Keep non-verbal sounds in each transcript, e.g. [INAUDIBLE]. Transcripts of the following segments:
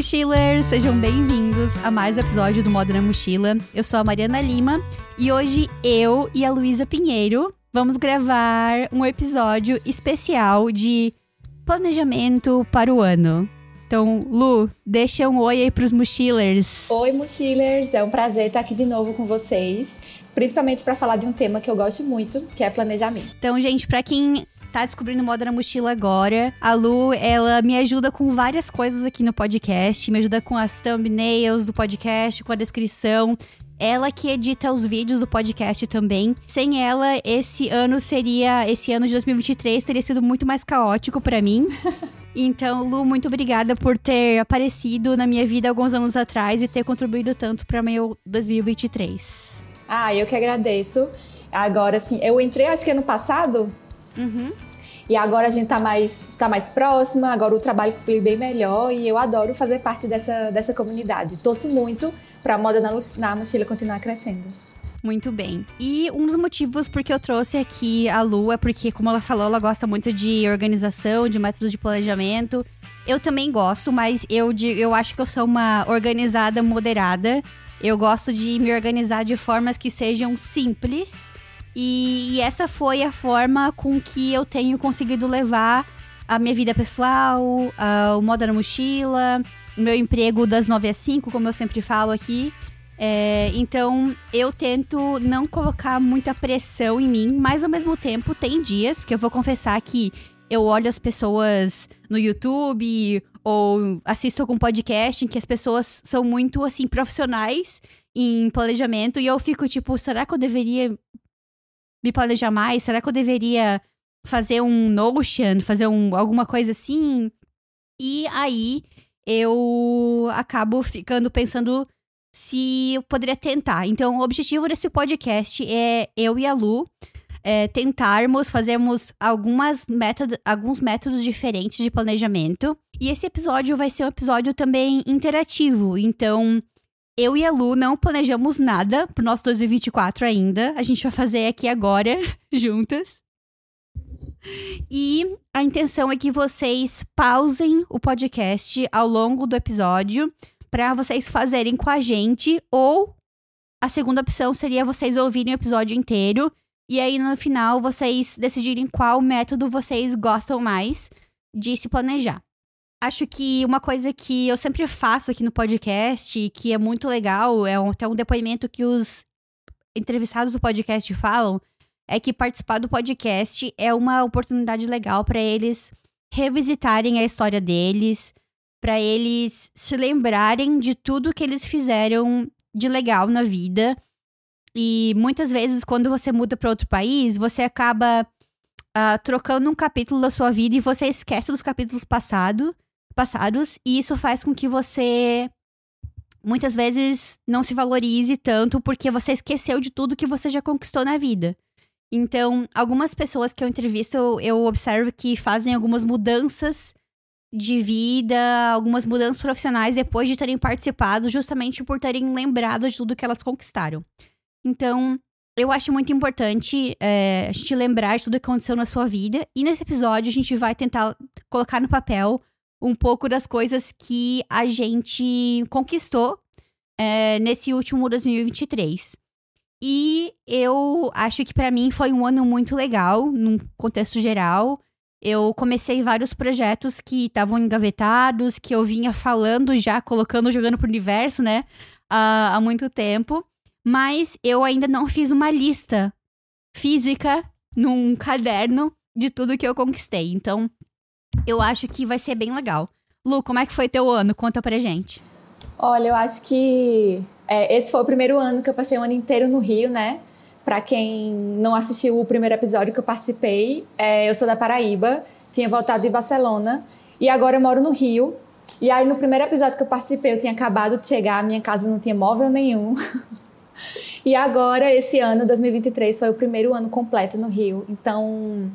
mochilers! Sejam bem-vindos a mais um episódio do Moda na Mochila. Eu sou a Mariana Lima e hoje eu e a Luísa Pinheiro vamos gravar um episódio especial de planejamento para o ano. Então, Lu, deixa um oi aí pros mochilers. Oi, mochilers! É um prazer estar aqui de novo com vocês, principalmente para falar de um tema que eu gosto muito, que é planejamento. Então, gente, para quem tá descobrindo moda na mochila agora. A Lu, ela me ajuda com várias coisas aqui no podcast, me ajuda com as thumbnails do podcast, com a descrição. Ela que edita os vídeos do podcast também. Sem ela, esse ano seria. Esse ano de 2023 teria sido muito mais caótico para mim. [LAUGHS] Então, Lu, muito obrigada por ter aparecido na minha vida alguns anos atrás e ter contribuído tanto para meu 2023. Ah, eu que agradeço. Agora, sim, eu entrei acho que ano passado, Uhum. E agora a gente tá mais, tá mais próxima, agora o trabalho flui bem melhor e eu adoro fazer parte dessa, dessa comunidade. Torço muito para a moda na, na mochila continuar crescendo. Muito bem. E um dos motivos porque eu trouxe aqui a Lu é porque, como ela falou, ela gosta muito de organização, de métodos de planejamento. Eu também gosto, mas eu, eu acho que eu sou uma organizada moderada. Eu gosto de me organizar de formas que sejam simples e, e, essa foi a forma com que eu tenho conseguido levar a minha vida pessoal, uh, o moda na mochila, o meu emprego das 9 às 5, como eu sempre falo aqui. É, então eu tento não colocar muita pressão em mim, mas ao mesmo tempo tem dias que eu vou confessar que eu olho as pessoas no YouTube ou assisto algum podcast em que as pessoas são muito assim profissionais em planejamento e eu fico tipo, será que eu deveria me planejar mais? Será que eu deveria fazer um Notion, fazer um, alguma coisa assim? E aí eu acabo ficando pensando se eu poderia tentar. Então, o objetivo desse podcast é eu e a Lu é, tentarmos, fazermos algumas método, alguns métodos diferentes de planejamento. E esse episódio vai ser um episódio também interativo. Então, eu e a Lu não planejamos nada pro nosso 2024 ainda. A gente vai fazer aqui agora, [LAUGHS] juntas. E a intenção é que vocês pausem o podcast ao longo do episódio para vocês fazerem com a gente ou a segunda opção seria vocês ouvirem o episódio inteiro e aí no final vocês decidirem qual método vocês gostam mais de se planejar. Acho que uma coisa que eu sempre faço aqui no podcast, que é muito legal, é até um depoimento que os entrevistados do podcast falam, é que participar do podcast é uma oportunidade legal para eles revisitarem a história deles, para eles se lembrarem de tudo que eles fizeram de legal na vida. E muitas vezes, quando você muda para outro país, você acaba uh, trocando um capítulo da sua vida e você esquece dos capítulos passados passados, e isso faz com que você muitas vezes não se valorize tanto porque você esqueceu de tudo que você já conquistou na vida. Então, algumas pessoas que eu entrevisto, eu, observo que fazem algumas mudanças de vida, algumas mudanças profissionais depois de terem participado, justamente por terem lembrado de tudo que elas conquistaram. Então, eu acho muito importante é, a gente lembrar de tudo que aconteceu na sua vida. E nesse episódio, a gente vai tentar colocar no papel um pouco das coisas que a gente conquistou é, nesse último 2023. E eu acho que para mim foi um ano muito legal, num contexto geral. Eu comecei vários projetos que estavam engavetados, que eu vinha falando já, colocando, jogando pro universo, né? há, há muito tempo. Mas eu ainda não fiz uma lista física num caderno de tudo que eu conquistei. Então, eu acho que vai ser bem legal. Lu, como é que foi teu ano? Conta pra gente. Olha, eu acho que é, esse foi o primeiro ano que eu passei o ano inteiro no Rio, né? Pra quem não assistiu o primeiro episódio que eu participei, é, eu sou da Paraíba, tinha voltado de Barcelona e agora eu moro no Rio. E aí no primeiro episódio que eu participei, eu tinha acabado de chegar, minha casa não tinha móvel nenhum. [LAUGHS] e agora, esse ano, 2023, foi o primeiro ano completo no Rio. Então,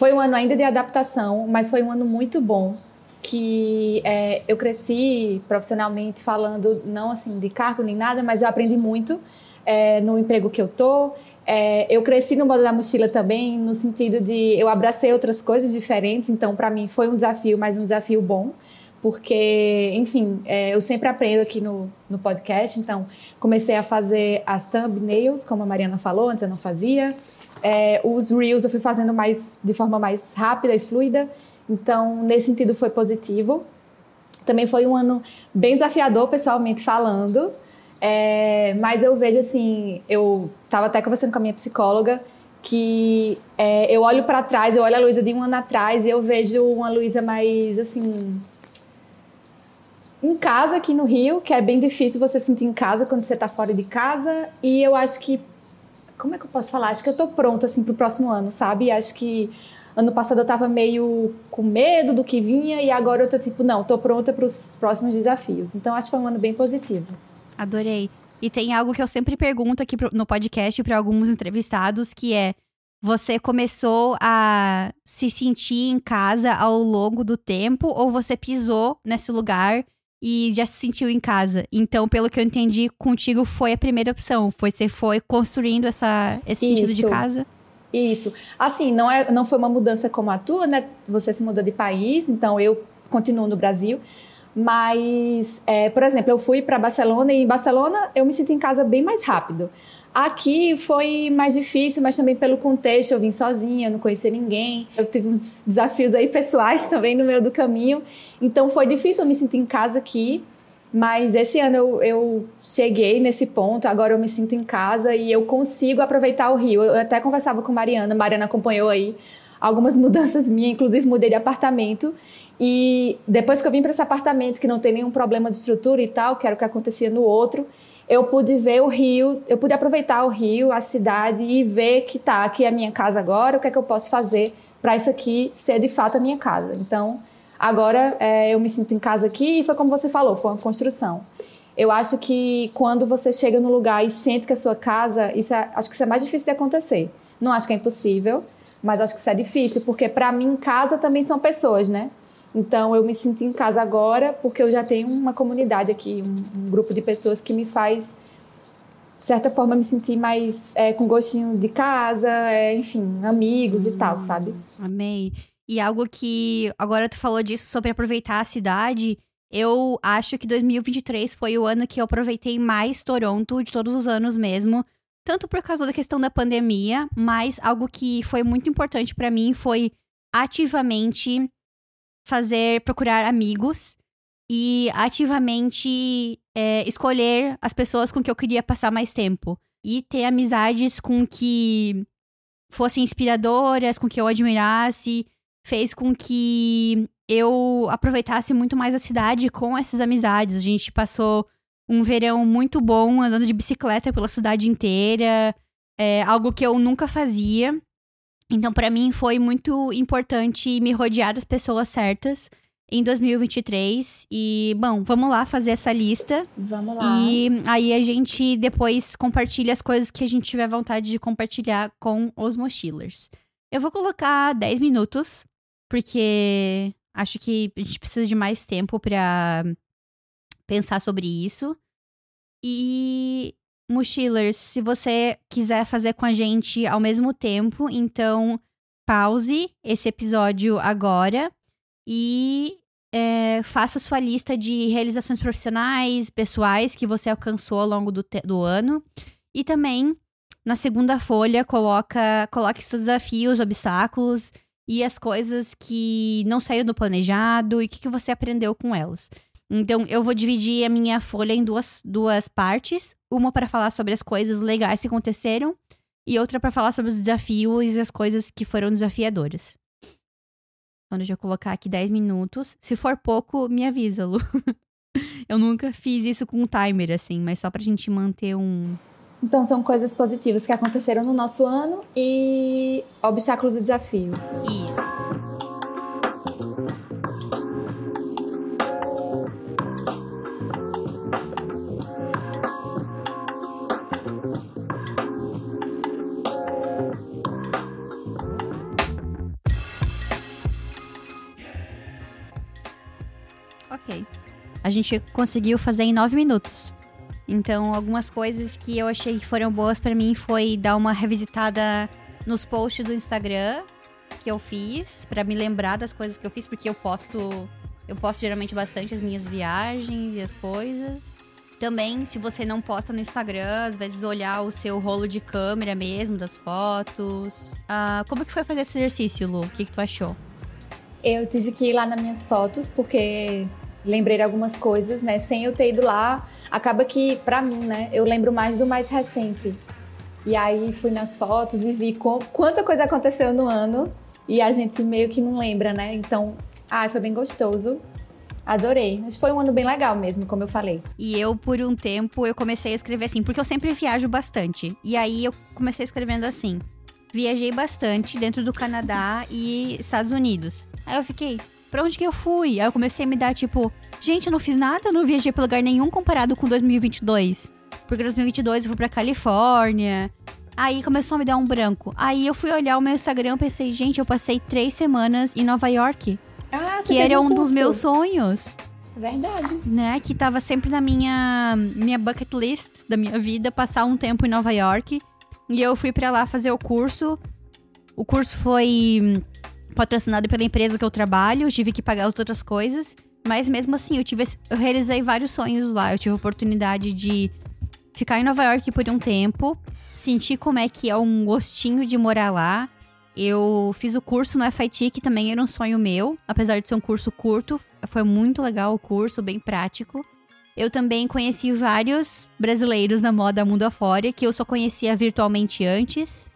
foi um ano ainda de adaptação, mas foi um ano muito bom. Que é, eu cresci profissionalmente falando, não assim de cargo nem nada, mas eu aprendi muito é, no emprego que eu tô. É, eu cresci no modo da mochila também, no sentido de eu abracei outras coisas diferentes, então para mim foi um desafio, mas um desafio bom, porque, enfim, é, eu sempre aprendo aqui no, no podcast, então comecei a fazer as thumbnails, como a Mariana falou, antes eu não fazia. É, os reels eu fui fazendo mais de forma mais rápida e fluida, então nesse sentido foi positivo. Também foi um ano bem desafiador, pessoalmente falando, é, mas eu vejo assim, eu estava até conversando com a minha psicóloga que é, eu olho para trás, eu olho a Luísa de um ano atrás e eu vejo uma Luísa mais assim em casa aqui no Rio, que é bem difícil você sentir em casa quando você está fora de casa. E eu acho que. Como é que eu posso falar? Acho que eu estou pronta assim, para o próximo ano, sabe? Acho que ano passado eu estava meio com medo do que vinha e agora eu estou tipo, não, estou pronta para os próximos desafios. Então acho que foi um ano bem positivo. Adorei. E tem algo que eu sempre pergunto aqui no podcast para alguns entrevistados, que é: você começou a se sentir em casa ao longo do tempo ou você pisou nesse lugar e já se sentiu em casa. Então, pelo que eu entendi, contigo foi a primeira opção. Foi você foi construindo essa, esse Isso. sentido de casa. Isso. Assim, não, é, não foi uma mudança como a tua, né? Você se mudou de país, então eu continuo no Brasil. Mas, é, por exemplo, eu fui para Barcelona e em Barcelona eu me senti em casa bem mais rápido. Aqui foi mais difícil, mas também pelo contexto, eu vim sozinha, não conhecia ninguém. Eu tive uns desafios aí pessoais [LAUGHS] também no meio do caminho. Então foi difícil eu me sentir em casa aqui. Mas esse ano eu, eu cheguei nesse ponto, agora eu me sinto em casa e eu consigo aproveitar o Rio. Eu até conversava com Mariana, Mariana acompanhou aí algumas [LAUGHS] mudanças minhas, inclusive mudei de apartamento. E depois que eu vim para esse apartamento, que não tem nenhum problema de estrutura e tal, que era o que acontecia no outro, eu pude ver o Rio, eu pude aproveitar o Rio, a cidade e ver que tá aqui a minha casa agora, o que é que eu posso fazer para isso aqui ser de fato a minha casa. Então, agora é, eu me sinto em casa aqui e foi como você falou, foi uma construção. Eu acho que quando você chega no lugar e sente que é sua casa, isso é, acho que isso é mais difícil de acontecer. Não acho que é impossível, mas acho que isso é difícil, porque para mim casa também são pessoas, né? Então eu me sinto em casa agora porque eu já tenho uma comunidade aqui, um, um grupo de pessoas que me faz, de certa forma, me sentir mais é, com gostinho de casa, é, enfim, amigos hum, e tal, hum, sabe? Amei. E algo que agora tu falou disso sobre aproveitar a cidade. Eu acho que 2023 foi o ano que eu aproveitei mais Toronto de todos os anos mesmo. Tanto por causa da questão da pandemia, mas algo que foi muito importante para mim foi ativamente fazer, procurar amigos e ativamente é, escolher as pessoas com que eu queria passar mais tempo. E ter amizades com que fossem inspiradoras, com que eu admirasse, fez com que eu aproveitasse muito mais a cidade com essas amizades. A gente passou um verão muito bom andando de bicicleta pela cidade inteira, é, algo que eu nunca fazia. Então, para mim, foi muito importante me rodear das pessoas certas em 2023. E, bom, vamos lá fazer essa lista. Vamos lá. E aí a gente depois compartilha as coisas que a gente tiver vontade de compartilhar com os mochilers. Eu vou colocar 10 minutos, porque acho que a gente precisa de mais tempo para pensar sobre isso. E Mochilers, se você quiser fazer com a gente ao mesmo tempo, então pause esse episódio agora e é, faça sua lista de realizações profissionais, pessoais que você alcançou ao longo do, do ano. E também, na segunda folha, coloca, coloque seus desafios, obstáculos e as coisas que não saíram do planejado e o que, que você aprendeu com elas. Então, eu vou dividir a minha folha em duas, duas partes. Uma para falar sobre as coisas legais que aconteceram e outra para falar sobre os desafios e as coisas que foram desafiadoras. Deixa eu colocar aqui 10 minutos. Se for pouco, me avisa, Lu. [LAUGHS] eu nunca fiz isso com um timer, assim, mas só pra gente manter um. Então, são coisas positivas que aconteceram no nosso ano e obstáculos e desafios. Isso. A gente conseguiu fazer em nove minutos. Então, algumas coisas que eu achei que foram boas para mim foi dar uma revisitada nos posts do Instagram que eu fiz, para me lembrar das coisas que eu fiz, porque eu posto. Eu posto geralmente bastante as minhas viagens e as coisas. Também, se você não posta no Instagram, às vezes olhar o seu rolo de câmera mesmo, das fotos. Ah, como que foi fazer esse exercício, Lu? O que, que tu achou? Eu tive que ir lá nas minhas fotos, porque lembrei algumas coisas, né? Sem eu ter ido lá, acaba que, pra mim, né? Eu lembro mais do mais recente. E aí fui nas fotos e vi com, quanta coisa aconteceu no ano e a gente meio que não lembra, né? Então, ai, foi bem gostoso. Adorei. Mas foi um ano bem legal mesmo, como eu falei. E eu, por um tempo, eu comecei a escrever assim, porque eu sempre viajo bastante. E aí eu comecei escrevendo assim. Viajei bastante dentro do Canadá e Estados Unidos. Aí eu fiquei, pra onde que eu fui? Aí eu comecei a me dar tipo, gente, eu não fiz nada, não viajei pra lugar nenhum comparado com 2022. Porque 2022 eu fui pra Califórnia. Aí começou a me dar um branco. Aí eu fui olhar o meu Instagram e pensei, gente, eu passei três semanas em Nova York. Ah, que era um, um dos meus sonhos. Verdade. Né? Que tava sempre na minha, minha bucket list da minha vida, passar um tempo em Nova York. E eu fui para lá fazer o curso. O curso foi patrocinado pela empresa que eu trabalho, eu tive que pagar as outras coisas. Mas mesmo assim, eu, tive, eu realizei vários sonhos lá. Eu tive a oportunidade de ficar em Nova York por um tempo, sentir como é que é um gostinho de morar lá. Eu fiz o curso no FIT, que também era um sonho meu, apesar de ser um curso curto. Foi muito legal o curso, bem prático. Eu também conheci vários brasileiros na moda mundo afora, que eu só conhecia virtualmente antes.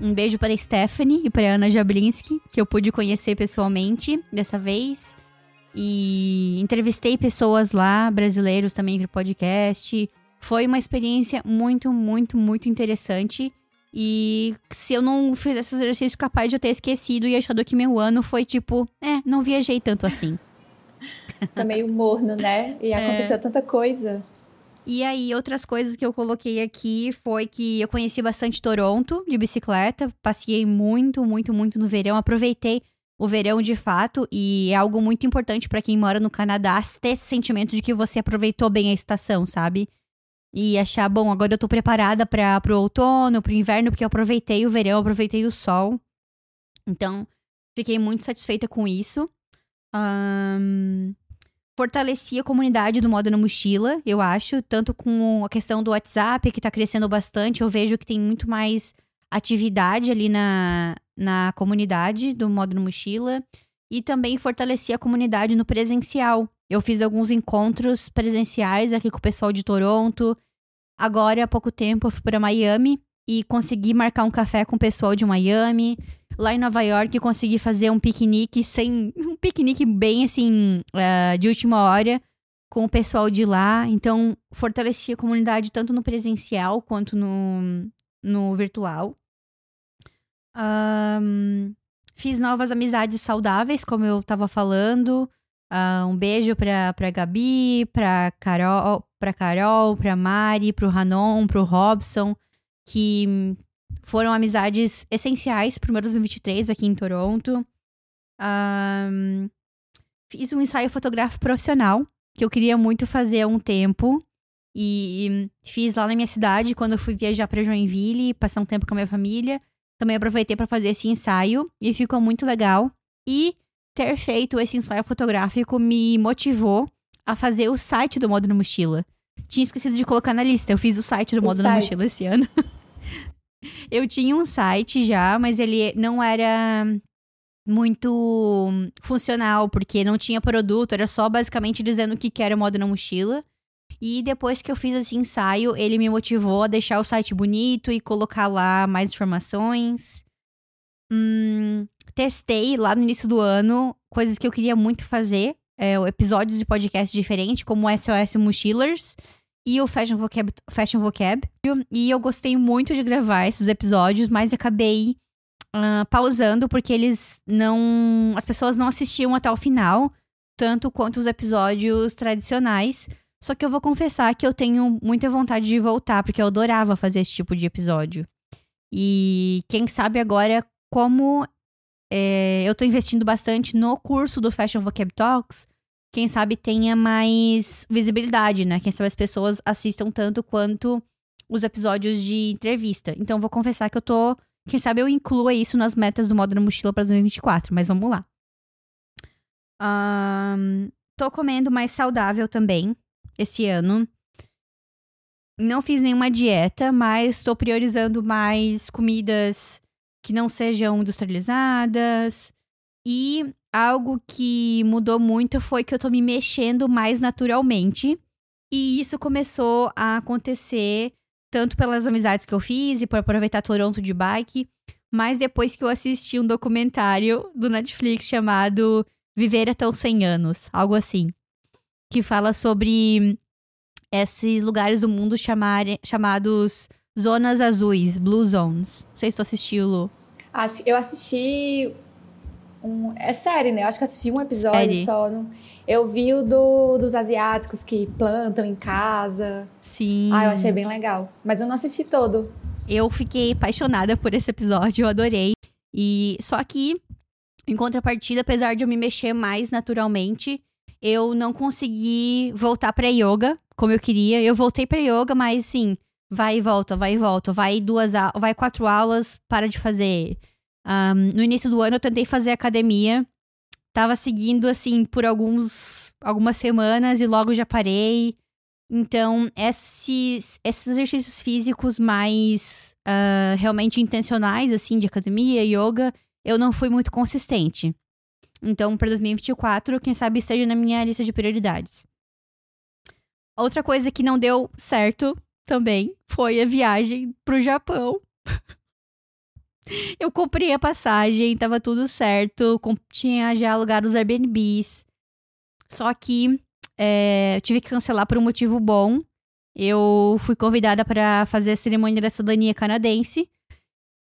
Um beijo para a Stephanie e para a Ana Jablinski, que eu pude conhecer pessoalmente dessa vez. E entrevistei pessoas lá, brasileiros também para o podcast. Foi uma experiência muito, muito, muito interessante. E se eu não fizesse esse exercício, capaz de eu ter esquecido e achado que meu ano foi tipo, é, não viajei tanto assim. [LAUGHS] Tá meio morno, né? E é. aconteceu é. tanta coisa. E aí, outras coisas que eu coloquei aqui foi que eu conheci bastante Toronto de bicicleta. Passei muito, muito, muito no verão. Aproveitei o verão de fato. E é algo muito importante para quem mora no Canadá ter esse sentimento de que você aproveitou bem a estação, sabe? e achar, bom, agora eu tô preparada para pro outono, pro inverno, porque eu aproveitei o verão, aproveitei o sol. Então, fiquei muito satisfeita com isso. Um, fortaleci a comunidade do Moda na Mochila, eu acho, tanto com a questão do WhatsApp, que tá crescendo bastante, eu vejo que tem muito mais atividade ali na, na comunidade do Moda na Mochila. E também fortaleci a comunidade no presencial. Eu fiz alguns encontros presenciais aqui com o pessoal de Toronto. Agora, há pouco tempo, eu fui para Miami e consegui marcar um café com o pessoal de Miami. Lá em Nova York, consegui fazer um piquenique sem. [LAUGHS] Um piquenique bem assim, uh, de última hora, com o pessoal de lá. Então, fortaleci a comunidade tanto no presencial quanto no, no virtual. Um, fiz novas amizades saudáveis, como eu tava falando. Uh, um beijo pra, pra Gabi, pra Carol, pra Carol, pra Mari, pro Ranon, pro Robson, que foram amizades essenciais pro meu 2023 aqui em Toronto. Um, fiz um ensaio fotográfico profissional, que eu queria muito fazer há um tempo. E fiz lá na minha cidade, quando eu fui viajar para Joinville, passar um tempo com a minha família. Também aproveitei para fazer esse ensaio e ficou muito legal. E ter feito esse ensaio fotográfico me motivou a fazer o site do Modo na Mochila. Tinha esquecido de colocar na lista. Eu fiz o site do o Modo site. na Mochila esse ano. [LAUGHS] eu tinha um site já, mas ele não era muito funcional, porque não tinha produto, era só basicamente dizendo o que era o Modo na Mochila. E depois que eu fiz esse ensaio, ele me motivou a deixar o site bonito e colocar lá mais informações. Hum, testei lá no início do ano coisas que eu queria muito fazer. É, episódios de podcast diferentes, como SOS Mochilers e o Fashion Vocab, Fashion Vocab. E eu gostei muito de gravar esses episódios, mas acabei uh, pausando porque eles não. As pessoas não assistiam até o final, tanto quanto os episódios tradicionais. Só que eu vou confessar que eu tenho muita vontade de voltar, porque eu adorava fazer esse tipo de episódio. E quem sabe agora como é, eu tô investindo bastante no curso do Fashion Vocab Talks. Quem sabe tenha mais visibilidade, né? Quem sabe as pessoas assistam tanto quanto os episódios de entrevista. Então, vou confessar que eu tô. Quem sabe eu inclua isso nas metas do Moda na Mochila para 2024, mas vamos lá. Um, tô comendo mais saudável também esse ano. Não fiz nenhuma dieta, mas estou priorizando mais comidas que não sejam industrializadas. E algo que mudou muito foi que eu tô me mexendo mais naturalmente. E isso começou a acontecer tanto pelas amizades que eu fiz e por aproveitar Toronto de bike, mas depois que eu assisti um documentário do Netflix chamado Viver até os 100 anos, algo assim, que fala sobre esses lugares do mundo chamar, chamados zonas azuis, blue zones. Não sei se tu assistiu, Lu. Acho, eu assisti um, é série, né? Eu acho que assisti um episódio série. só. Não, eu vi o do, dos asiáticos que plantam em casa. Sim. Ah, eu achei bem legal. Mas eu não assisti todo. Eu fiquei apaixonada por esse episódio, eu adorei. E só que, em contrapartida, apesar de eu me mexer mais naturalmente, eu não consegui voltar para yoga como eu queria. Eu voltei para yoga, mas sim, vai e volta, vai e volta, vai duas, vai quatro aulas, para de fazer. Um, no início do ano eu tentei fazer academia, tava seguindo assim por alguns algumas semanas e logo já parei. Então, esses, esses exercícios físicos mais uh, realmente intencionais, assim, de academia, yoga, eu não fui muito consistente. Então, para 2024, quem sabe esteja na minha lista de prioridades. Outra coisa que não deu certo também foi a viagem pro Japão. [LAUGHS] [LAUGHS] eu comprei a passagem, tava tudo certo, tinha já alugado os Airbnbs. Só que é, eu tive que cancelar por um motivo bom. Eu fui convidada para fazer a cerimônia da cidadania canadense.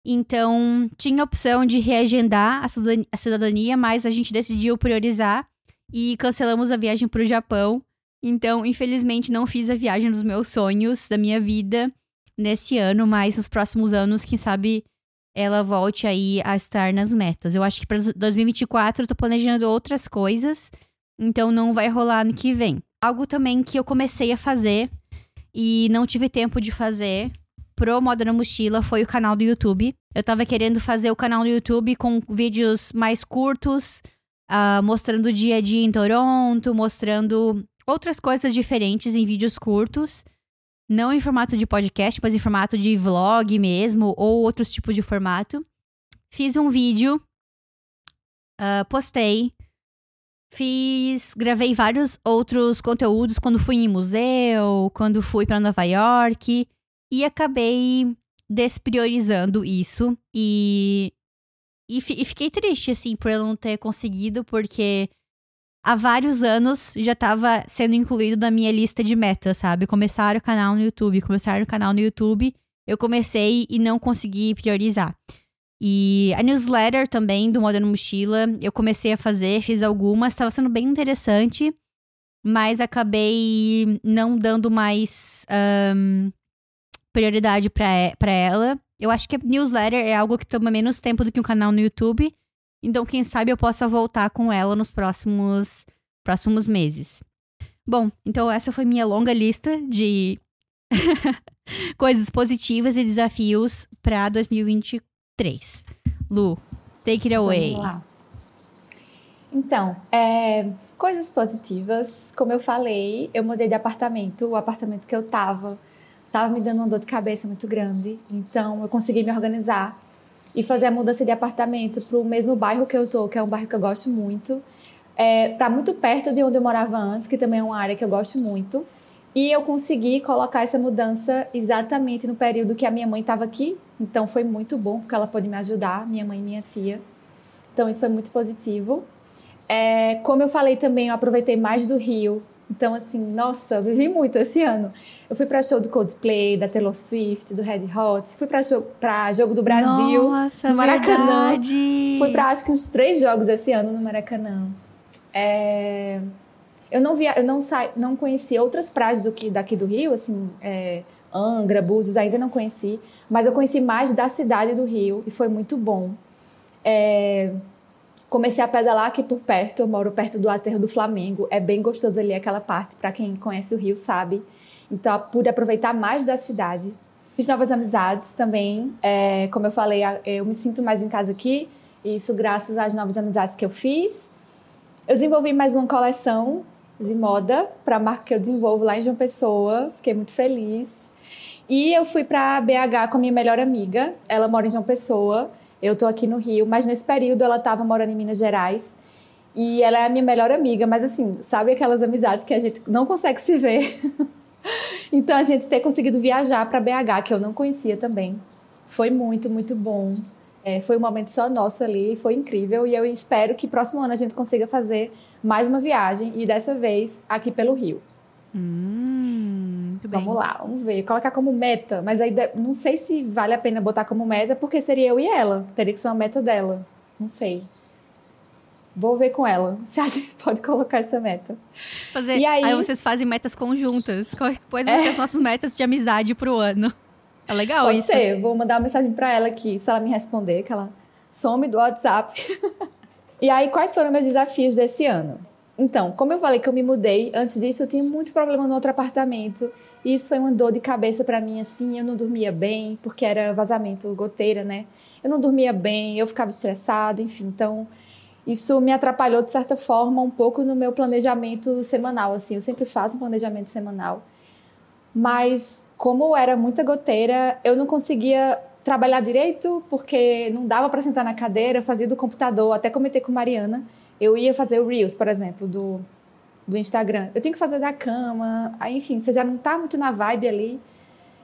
Então, tinha a opção de reagendar a cidadania, mas a gente decidiu priorizar e cancelamos a viagem para o Japão. Então, infelizmente, não fiz a viagem dos meus sonhos, da minha vida, nesse ano, mas nos próximos anos, quem sabe ela volte aí a estar nas metas. Eu acho que para 2024 eu tô planejando outras coisas, então não vai rolar no que vem. Algo também que eu comecei a fazer e não tive tempo de fazer pro Moda na Mochila foi o canal do YouTube. Eu tava querendo fazer o canal do YouTube com vídeos mais curtos, uh, mostrando o dia a dia em Toronto, mostrando outras coisas diferentes em vídeos curtos. Não em formato de podcast, mas em formato de vlog mesmo, ou outros tipos de formato. Fiz um vídeo, uh, postei, fiz, gravei vários outros conteúdos quando fui em museu, quando fui para Nova York, e acabei despriorizando isso e, e, e fiquei triste assim por eu não ter conseguido, porque há vários anos já estava sendo incluído na minha lista de metas, sabe? Começar o canal no YouTube, começar o canal no YouTube. Eu comecei e não consegui priorizar. E a newsletter também do Moderno Mochila, eu comecei a fazer, fiz algumas, estava sendo bem interessante, mas acabei não dando mais um, prioridade para ela. Eu acho que a newsletter é algo que toma menos tempo do que um canal no YouTube. Então, quem sabe eu possa voltar com ela nos próximos, próximos meses. Bom, então essa foi minha longa lista de [LAUGHS] coisas positivas e desafios para 2023. Lu, take it away. Vamos lá. Então, é, coisas positivas, como eu falei, eu mudei de apartamento. O apartamento que eu tava tava me dando uma dor de cabeça muito grande. Então, eu consegui me organizar e fazer a mudança de apartamento para o mesmo bairro que eu tô, que é um bairro que eu gosto muito, é, para muito perto de onde eu morava antes, que também é uma área que eu gosto muito. E eu consegui colocar essa mudança exatamente no período que a minha mãe estava aqui. Então foi muito bom, porque ela pôde me ajudar, minha mãe e minha tia. Então isso foi muito positivo. É, como eu falei também, eu aproveitei mais do Rio então, assim, nossa, vivi muito esse ano. Eu fui para show do Coldplay, da Taylor Swift, do Red Hot, fui para para Jogo do Brasil, nossa, no Maracanã. Verdade. Fui para acho que uns três jogos esse ano no Maracanã. É... Eu não via, eu não sa... não conheci outras praias do que daqui do Rio, assim, é... Angra, Búzios, ainda não conheci, mas eu conheci mais da cidade do Rio e foi muito bom. É comecei a pedalar aqui por perto, eu moro perto do aterro do Flamengo, é bem gostoso ali aquela parte, para quem conhece o Rio sabe. Então, pude aproveitar mais da cidade. Fiz novas amizades também, é, como eu falei, eu me sinto mais em casa aqui, isso graças às novas amizades que eu fiz. eu desenvolvi mais uma coleção de moda para a marca que eu desenvolvo lá em João Pessoa. Fiquei muito feliz. E eu fui para BH com a minha melhor amiga. Ela mora em João Pessoa. Eu tô aqui no Rio, mas nesse período ela estava morando em Minas Gerais. E ela é a minha melhor amiga, mas assim, sabe aquelas amizades que a gente não consegue se ver? [LAUGHS] então a gente ter conseguido viajar para BH, que eu não conhecia também, foi muito, muito bom. É, foi um momento só nosso ali, foi incrível. E eu espero que próximo ano a gente consiga fazer mais uma viagem e dessa vez aqui pelo Rio. Hum, vamos lá, vamos ver. Colocar como meta, mas aí não sei se vale a pena botar como meta, porque seria eu e ela. Teria que ser uma meta dela. Não sei. Vou ver com ela [LAUGHS] se a gente pode colocar essa meta. Fazer, e aí, aí vocês fazem metas conjuntas. Quais vão ser as nossas metas de amizade pro ano? É legal pode isso. Pode ser. Vou mandar uma mensagem para ela aqui, se ela me responder, que ela some do WhatsApp. [LAUGHS] e aí, quais foram meus desafios desse ano? Então, como eu falei que eu me mudei, antes disso eu tinha muito problema no outro apartamento. E isso foi uma dor de cabeça para mim, assim. Eu não dormia bem, porque era vazamento, goteira, né? Eu não dormia bem, eu ficava estressada, enfim. Então, isso me atrapalhou, de certa forma, um pouco no meu planejamento semanal, assim. Eu sempre faço um planejamento semanal. Mas, como era muita goteira, eu não conseguia trabalhar direito, porque não dava para sentar na cadeira, fazia do computador. Até comentei com Mariana eu ia fazer o Reels, por exemplo, do, do Instagram. Eu tenho que fazer da cama, aí, enfim, você já não está muito na vibe ali.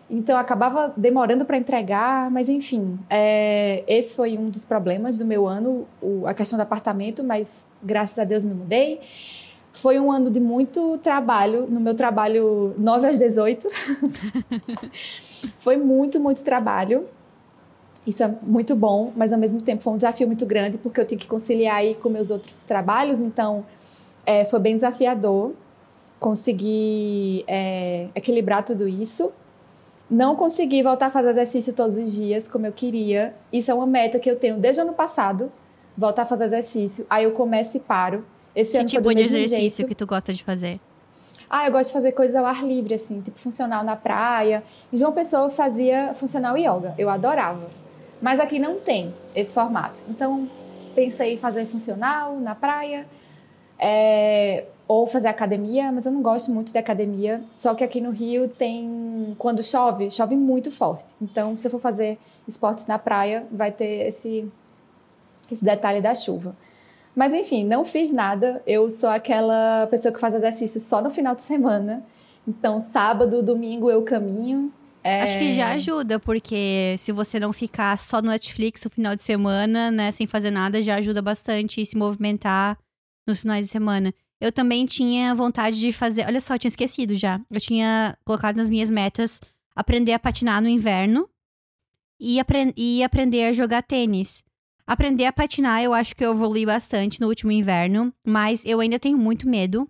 Então, acabava demorando para entregar, mas enfim, é, esse foi um dos problemas do meu ano, o, a questão do apartamento, mas graças a Deus me mudei. Foi um ano de muito trabalho, no meu trabalho 9 às 18. [LAUGHS] foi muito, muito trabalho. Isso é muito bom, mas ao mesmo tempo foi um desafio muito grande, porque eu tinha que conciliar aí com meus outros trabalhos, então é, foi bem desafiador conseguir é, equilibrar tudo isso. Não consegui voltar a fazer exercício todos os dias como eu queria. Isso é uma meta que eu tenho desde o ano passado, voltar a fazer exercício. Aí eu começo e paro. Esse que ano tipo foi do de exercício jeito. que tu gosta de fazer? Ah, eu gosto de fazer coisas ao ar livre, assim, tipo funcional na praia. Em João Pessoa eu fazia funcional yoga. Eu adorava. Mas aqui não tem esse formato. Então, pensei em fazer funcional na praia, é, ou fazer academia, mas eu não gosto muito de academia. Só que aqui no Rio tem. Quando chove, chove muito forte. Então, se eu for fazer esportes na praia, vai ter esse, esse detalhe da chuva. Mas enfim, não fiz nada. Eu sou aquela pessoa que faz exercício só no final de semana. Então, sábado, domingo eu caminho, é... Acho que já ajuda, porque se você não ficar só no Netflix no final de semana, né, sem fazer nada, já ajuda bastante se movimentar nos finais de semana. Eu também tinha vontade de fazer. Olha só, eu tinha esquecido já. Eu tinha colocado nas minhas metas aprender a patinar no inverno e, apre e aprender a jogar tênis. Aprender a patinar, eu acho que eu evolui bastante no último inverno, mas eu ainda tenho muito medo.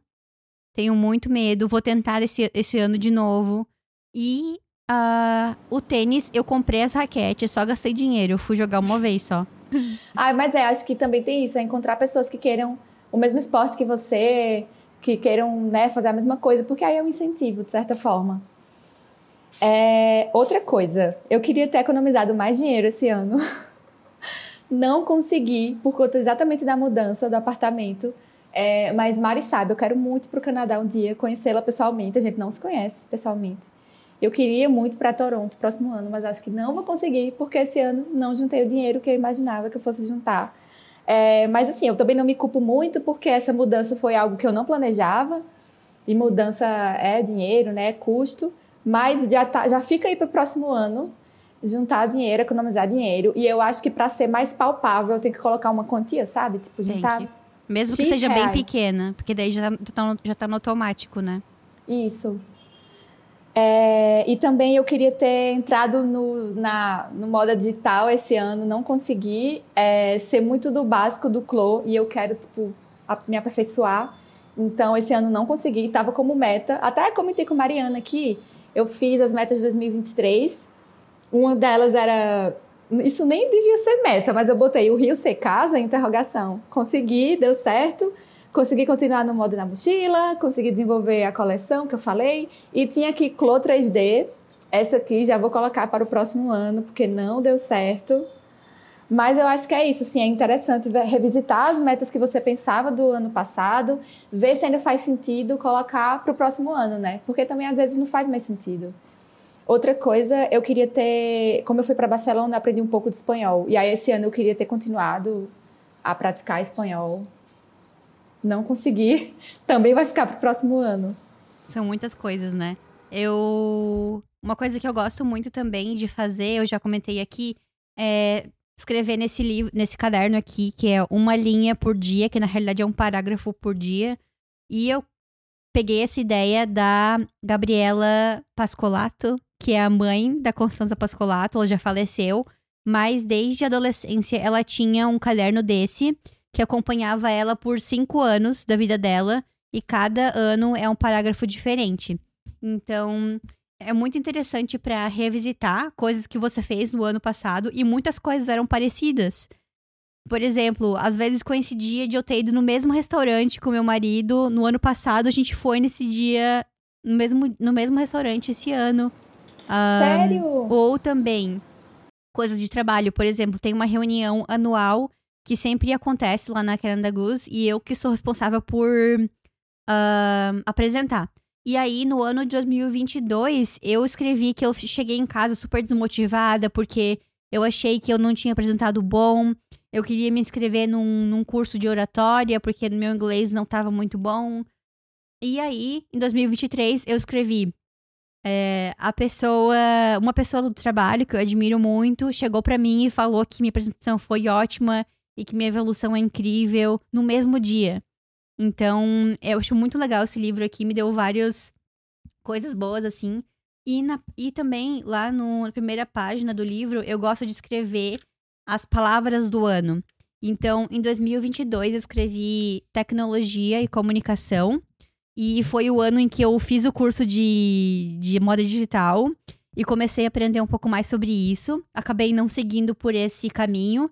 Tenho muito medo. Vou tentar esse, esse ano de novo. E Uh, o tênis, eu comprei as raquetes, só gastei dinheiro. Eu fui jogar uma vez só. [LAUGHS] ah, mas é, acho que também tem isso, é encontrar pessoas que queiram o mesmo esporte que você, que queiram né, fazer a mesma coisa, porque aí é um incentivo, de certa forma. É, outra coisa, eu queria ter economizado mais dinheiro esse ano. [LAUGHS] Não consegui, por conta exatamente da mudança do apartamento. É, mas Mari sabe, eu quero muito para o Canadá um dia, conhecê-la pessoalmente. A gente não se conhece pessoalmente. Eu queria muito para Toronto próximo ano, mas acho que não vou conseguir, porque esse ano não juntei o dinheiro que eu imaginava que eu fosse juntar. É, mas assim, eu também não me culpo muito, porque essa mudança foi algo que eu não planejava. E mudança é dinheiro, né? É custo. Mas já, tá, já fica aí para o próximo ano juntar dinheiro, economizar dinheiro. E eu acho que para ser mais palpável, eu tenho que colocar uma quantia, sabe? Tipo, juntar. Mesmo X que seja reais. bem pequena, porque daí já tá, já tá no automático, né? Isso. É, e também eu queria ter entrado no, na, no moda digital esse ano, não consegui é, ser muito do básico do Clo e eu quero tipo, a, me aperfeiçoar. Então esse ano não consegui, estava como meta. Até comentei com Mariana aqui, eu fiz as metas de 2023. Uma delas era isso nem devia ser meta, mas eu botei o Rio ser casa, interrogação. Consegui, deu certo consegui continuar no modo na mochila, consegui desenvolver a coleção que eu falei, e tinha aqui Clo 3D. Essa aqui já vou colocar para o próximo ano, porque não deu certo. Mas eu acho que é isso, assim, é interessante revisitar as metas que você pensava do ano passado, ver se ainda faz sentido colocar para o próximo ano, né? Porque também às vezes não faz mais sentido. Outra coisa, eu queria ter, como eu fui para Barcelona, aprendi um pouco de espanhol. E aí esse ano eu queria ter continuado a praticar espanhol. Não consegui. [LAUGHS] Também vai ficar para o próximo ano. São muitas coisas, né? Eu uma coisa que eu gosto muito também de fazer, eu já comentei aqui, é escrever nesse livro, nesse caderno aqui, que é uma linha por dia, que na realidade é um parágrafo por dia. E eu peguei essa ideia da Gabriela Pascolato, que é a mãe da Constanza Pascolato, ela já faleceu, mas desde a adolescência ela tinha um caderno desse que acompanhava ela por cinco anos da vida dela, e cada ano é um parágrafo diferente. Então, é muito interessante para revisitar coisas que você fez no ano passado e muitas coisas eram parecidas. Por exemplo, às vezes coincidia de eu ter ido no mesmo restaurante com meu marido no ano passado, a gente foi nesse dia no mesmo, no mesmo restaurante esse ano. Sério? Ou também coisas de trabalho. Por exemplo, tem uma reunião anual que sempre acontece lá na Canada Goose e eu que sou responsável por uh, apresentar. E aí, no ano de 2022, eu escrevi que eu cheguei em casa super desmotivada, porque eu achei que eu não tinha apresentado bom. Eu queria me inscrever num, num curso de oratória, porque meu inglês não estava muito bom. E aí, em 2023, eu escrevi. É, a pessoa, uma pessoa do trabalho que eu admiro muito, chegou para mim e falou que minha apresentação foi ótima e que minha evolução é incrível no mesmo dia. Então, eu acho muito legal esse livro aqui, me deu várias coisas boas, assim. E, na, e também, lá no, na primeira página do livro, eu gosto de escrever as palavras do ano. Então, em 2022, eu escrevi tecnologia e comunicação. E foi o ano em que eu fiz o curso de, de moda digital e comecei a aprender um pouco mais sobre isso. Acabei não seguindo por esse caminho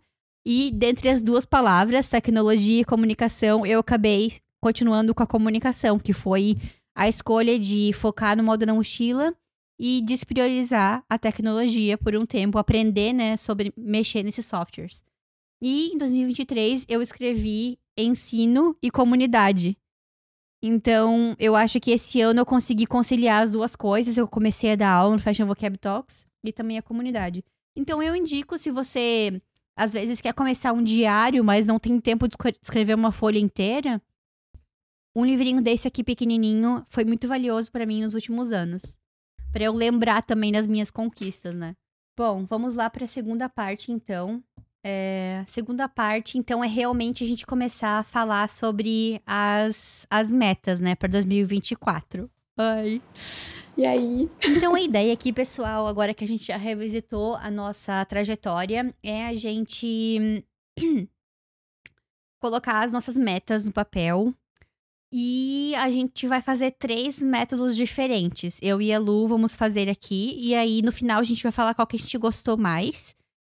e dentre as duas palavras, tecnologia e comunicação, eu acabei continuando com a comunicação, que foi a escolha de focar no modo na mochila e despriorizar a tecnologia por um tempo, aprender, né, sobre mexer nesses softwares. E em 2023 eu escrevi ensino e comunidade. Então, eu acho que esse ano eu consegui conciliar as duas coisas. Eu comecei a dar aula no Fashion Vocab Talks e também a comunidade. Então, eu indico se você às vezes quer começar um diário, mas não tem tempo de escrever uma folha inteira, um livrinho desse aqui pequenininho foi muito valioso para mim nos últimos anos. Para eu lembrar também das minhas conquistas, né? Bom, vamos lá para a segunda parte então. É, segunda parte, então, é realmente a gente começar a falar sobre as, as metas, né, para 2024. Ai. E aí? Então a ideia aqui, pessoal, agora que a gente já revisitou a nossa trajetória, é a gente [CLEARS THROAT] colocar as nossas metas no papel. E a gente vai fazer três métodos diferentes. Eu e a Lu vamos fazer aqui. E aí, no final, a gente vai falar qual que a gente gostou mais.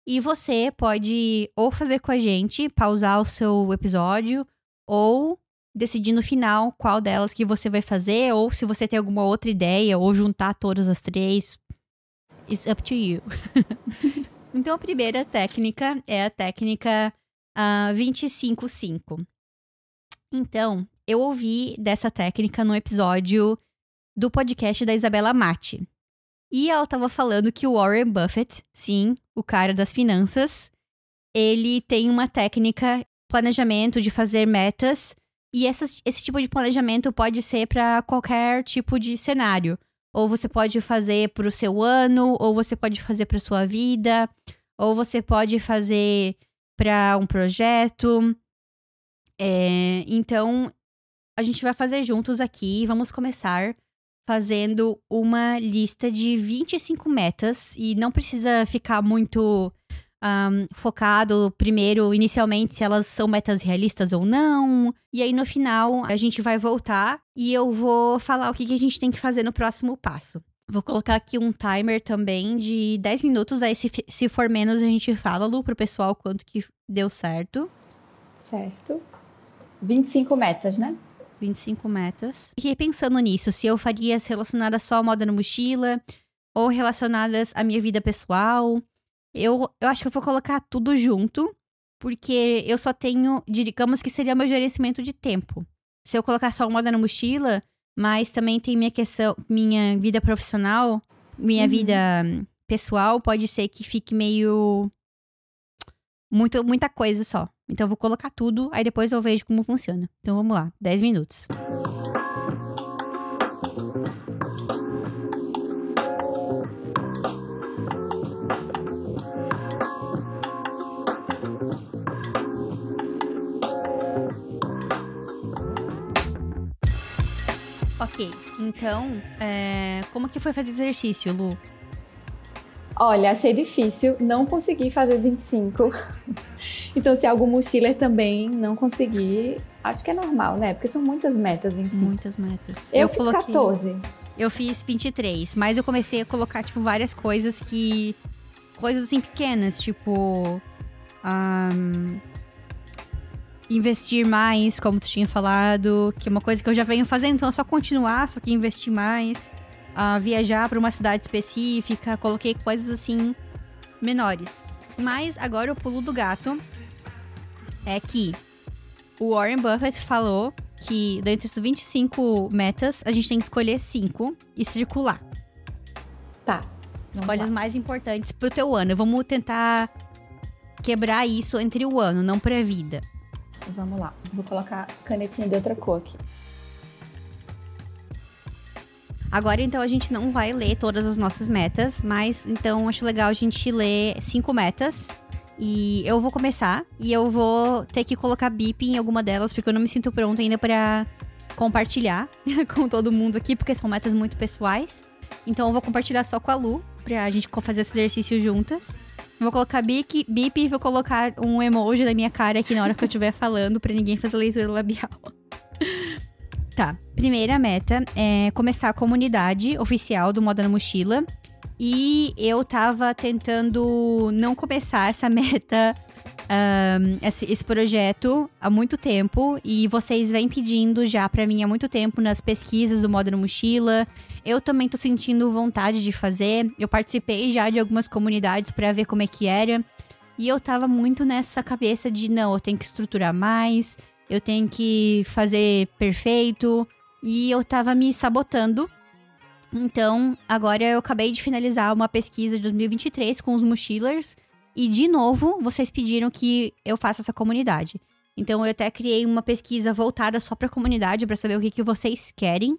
E você pode ou fazer com a gente, pausar o seu episódio, ou decidir no final qual delas que você vai fazer, ou se você tem alguma outra ideia, ou juntar todas as três. It's up to you. [LAUGHS] então, a primeira técnica é a técnica uh, 25-5. Então, eu ouvi dessa técnica no episódio do podcast da Isabela Mate. E ela estava falando que o Warren Buffett, sim, o cara das finanças, ele tem uma técnica, planejamento de fazer metas e esse tipo de planejamento pode ser para qualquer tipo de cenário. Ou você pode fazer para o seu ano, ou você pode fazer para sua vida, ou você pode fazer para um projeto. É, então, a gente vai fazer juntos aqui. Vamos começar fazendo uma lista de 25 metas. E não precisa ficar muito um, focado primeiro, inicialmente, se elas são metas realistas ou não. E aí, no final, a gente vai voltar e eu vou falar o que, que a gente tem que fazer no próximo passo. Vou colocar aqui um timer também de 10 minutos. Aí, se, se for menos, a gente fala, Lu, pro pessoal quanto que deu certo. Certo. 25 metas, né? 25 metas. Fiquei pensando nisso, se eu faria relacionadas só à moda na mochila, ou relacionadas à minha vida pessoal, Eu, eu acho que eu vou colocar tudo junto, porque eu só tenho, digamos que seria meu gerenciamento de tempo. Se eu colocar só moda na mochila, mas também tem minha questão, minha vida profissional, minha uhum. vida pessoal, pode ser que fique meio muito, muita coisa só. Então eu vou colocar tudo, aí depois eu vejo como funciona. Então vamos lá, 10 minutos. Ok, então, é... como que foi fazer exercício, Lu? Olha, achei difícil, não consegui fazer 25. [LAUGHS] então, se algum mochiler também não conseguir, acho que é normal, né? Porque são muitas metas, 25. Muitas metas. Eu, eu fiz coloquei... 14. Eu fiz 23, mas eu comecei a colocar, tipo, várias coisas que. Coisas assim pequenas, tipo. Um, investir mais, como tu tinha falado, que é uma coisa que eu já venho fazendo, então é só continuar, só que investir mais, uh, viajar para uma cidade específica, coloquei coisas assim menores. Mas agora o pulo do gato é que o Warren Buffett falou que dentre as 25 metas, a gente tem que escolher 5 e circular. Tá. Escolhe as mais importantes pro teu ano. Vamos tentar quebrar isso entre o ano, não pra vida. Vamos lá. Vou colocar canetinha de outra cor aqui. Agora, então, a gente não vai ler todas as nossas metas, mas então acho legal a gente ler cinco metas. E eu vou começar e eu vou ter que colocar bip em alguma delas, porque eu não me sinto pronta ainda para compartilhar [LAUGHS] com todo mundo aqui, porque são metas muito pessoais. Então eu vou compartilhar só com a Lu, pra gente fazer esse exercício juntas. Vou colocar bip, bip e vou colocar um emoji na minha cara aqui na hora que eu estiver falando, pra ninguém fazer leitura labial. [LAUGHS] tá. Primeira meta é começar a comunidade oficial do Moda na Mochila. E eu tava tentando não começar essa [LAUGHS] meta um, esse, esse, projeto há muito tempo e vocês vêm pedindo já para mim há muito tempo nas pesquisas do Moda na Mochila. Eu também tô sentindo vontade de fazer. Eu participei já de algumas comunidades para ver como é que era. E eu tava muito nessa cabeça de não, eu tenho que estruturar mais, eu tenho que fazer perfeito. E eu tava me sabotando. Então, agora eu acabei de finalizar uma pesquisa de 2023 com os mochilers. E, de novo, vocês pediram que eu faça essa comunidade. Então, eu até criei uma pesquisa voltada só pra comunidade, para saber o que, que vocês querem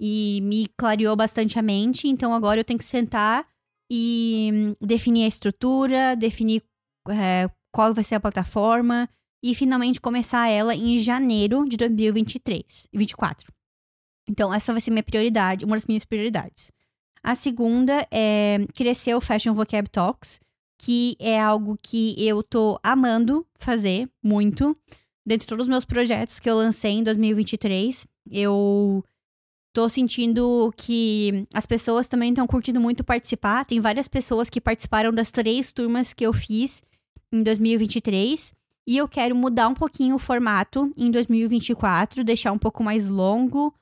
e me clareou bastante a mente. Então agora eu tenho que sentar e hum, definir a estrutura, definir é, qual vai ser a plataforma e finalmente começar ela em janeiro de 2023, 24. Então essa vai ser minha prioridade, uma das minhas prioridades. A segunda é crescer o Fashion Vocab Talks, que é algo que eu tô amando fazer muito. Dentro de todos os meus projetos que eu lancei em 2023, eu Tô sentindo que as pessoas também estão curtindo muito participar. Tem várias pessoas que participaram das três turmas que eu fiz em 2023. E eu quero mudar um pouquinho o formato em 2024, deixar um pouco mais longo.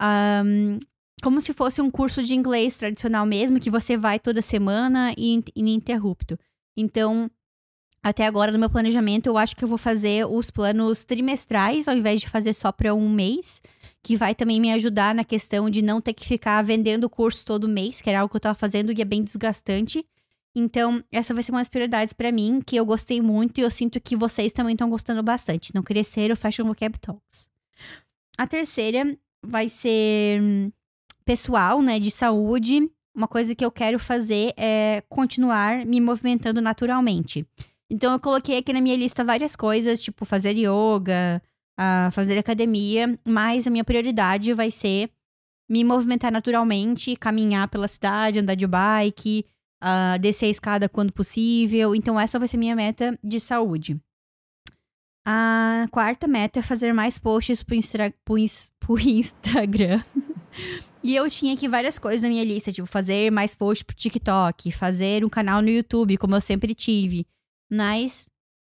Um, como se fosse um curso de inglês tradicional mesmo, que você vai toda semana e ininterrupto. Então, até agora no meu planejamento, eu acho que eu vou fazer os planos trimestrais, ao invés de fazer só para um mês, que vai também me ajudar na questão de não ter que ficar vendendo curso todo mês, que era algo que eu estava fazendo e é bem desgastante. Então, essa vai ser uma das prioridades para mim, que eu gostei muito e eu sinto que vocês também estão gostando bastante. Não crescer o Fashion Vocab Talks. A terceira vai ser hum, pessoal, né, de saúde. Uma coisa que eu quero fazer é continuar me movimentando naturalmente. Então eu coloquei aqui na minha lista várias coisas, tipo fazer yoga, uh, fazer academia, mas a minha prioridade vai ser me movimentar naturalmente, caminhar pela cidade, andar de bike, uh, descer a escada quando possível. Então essa vai ser minha meta de saúde. A quarta meta é fazer mais posts pro, Instra pro, pro Instagram. [LAUGHS] E eu tinha aqui várias coisas na minha lista, tipo, fazer mais posts pro TikTok, fazer um canal no YouTube, como eu sempre tive. Mas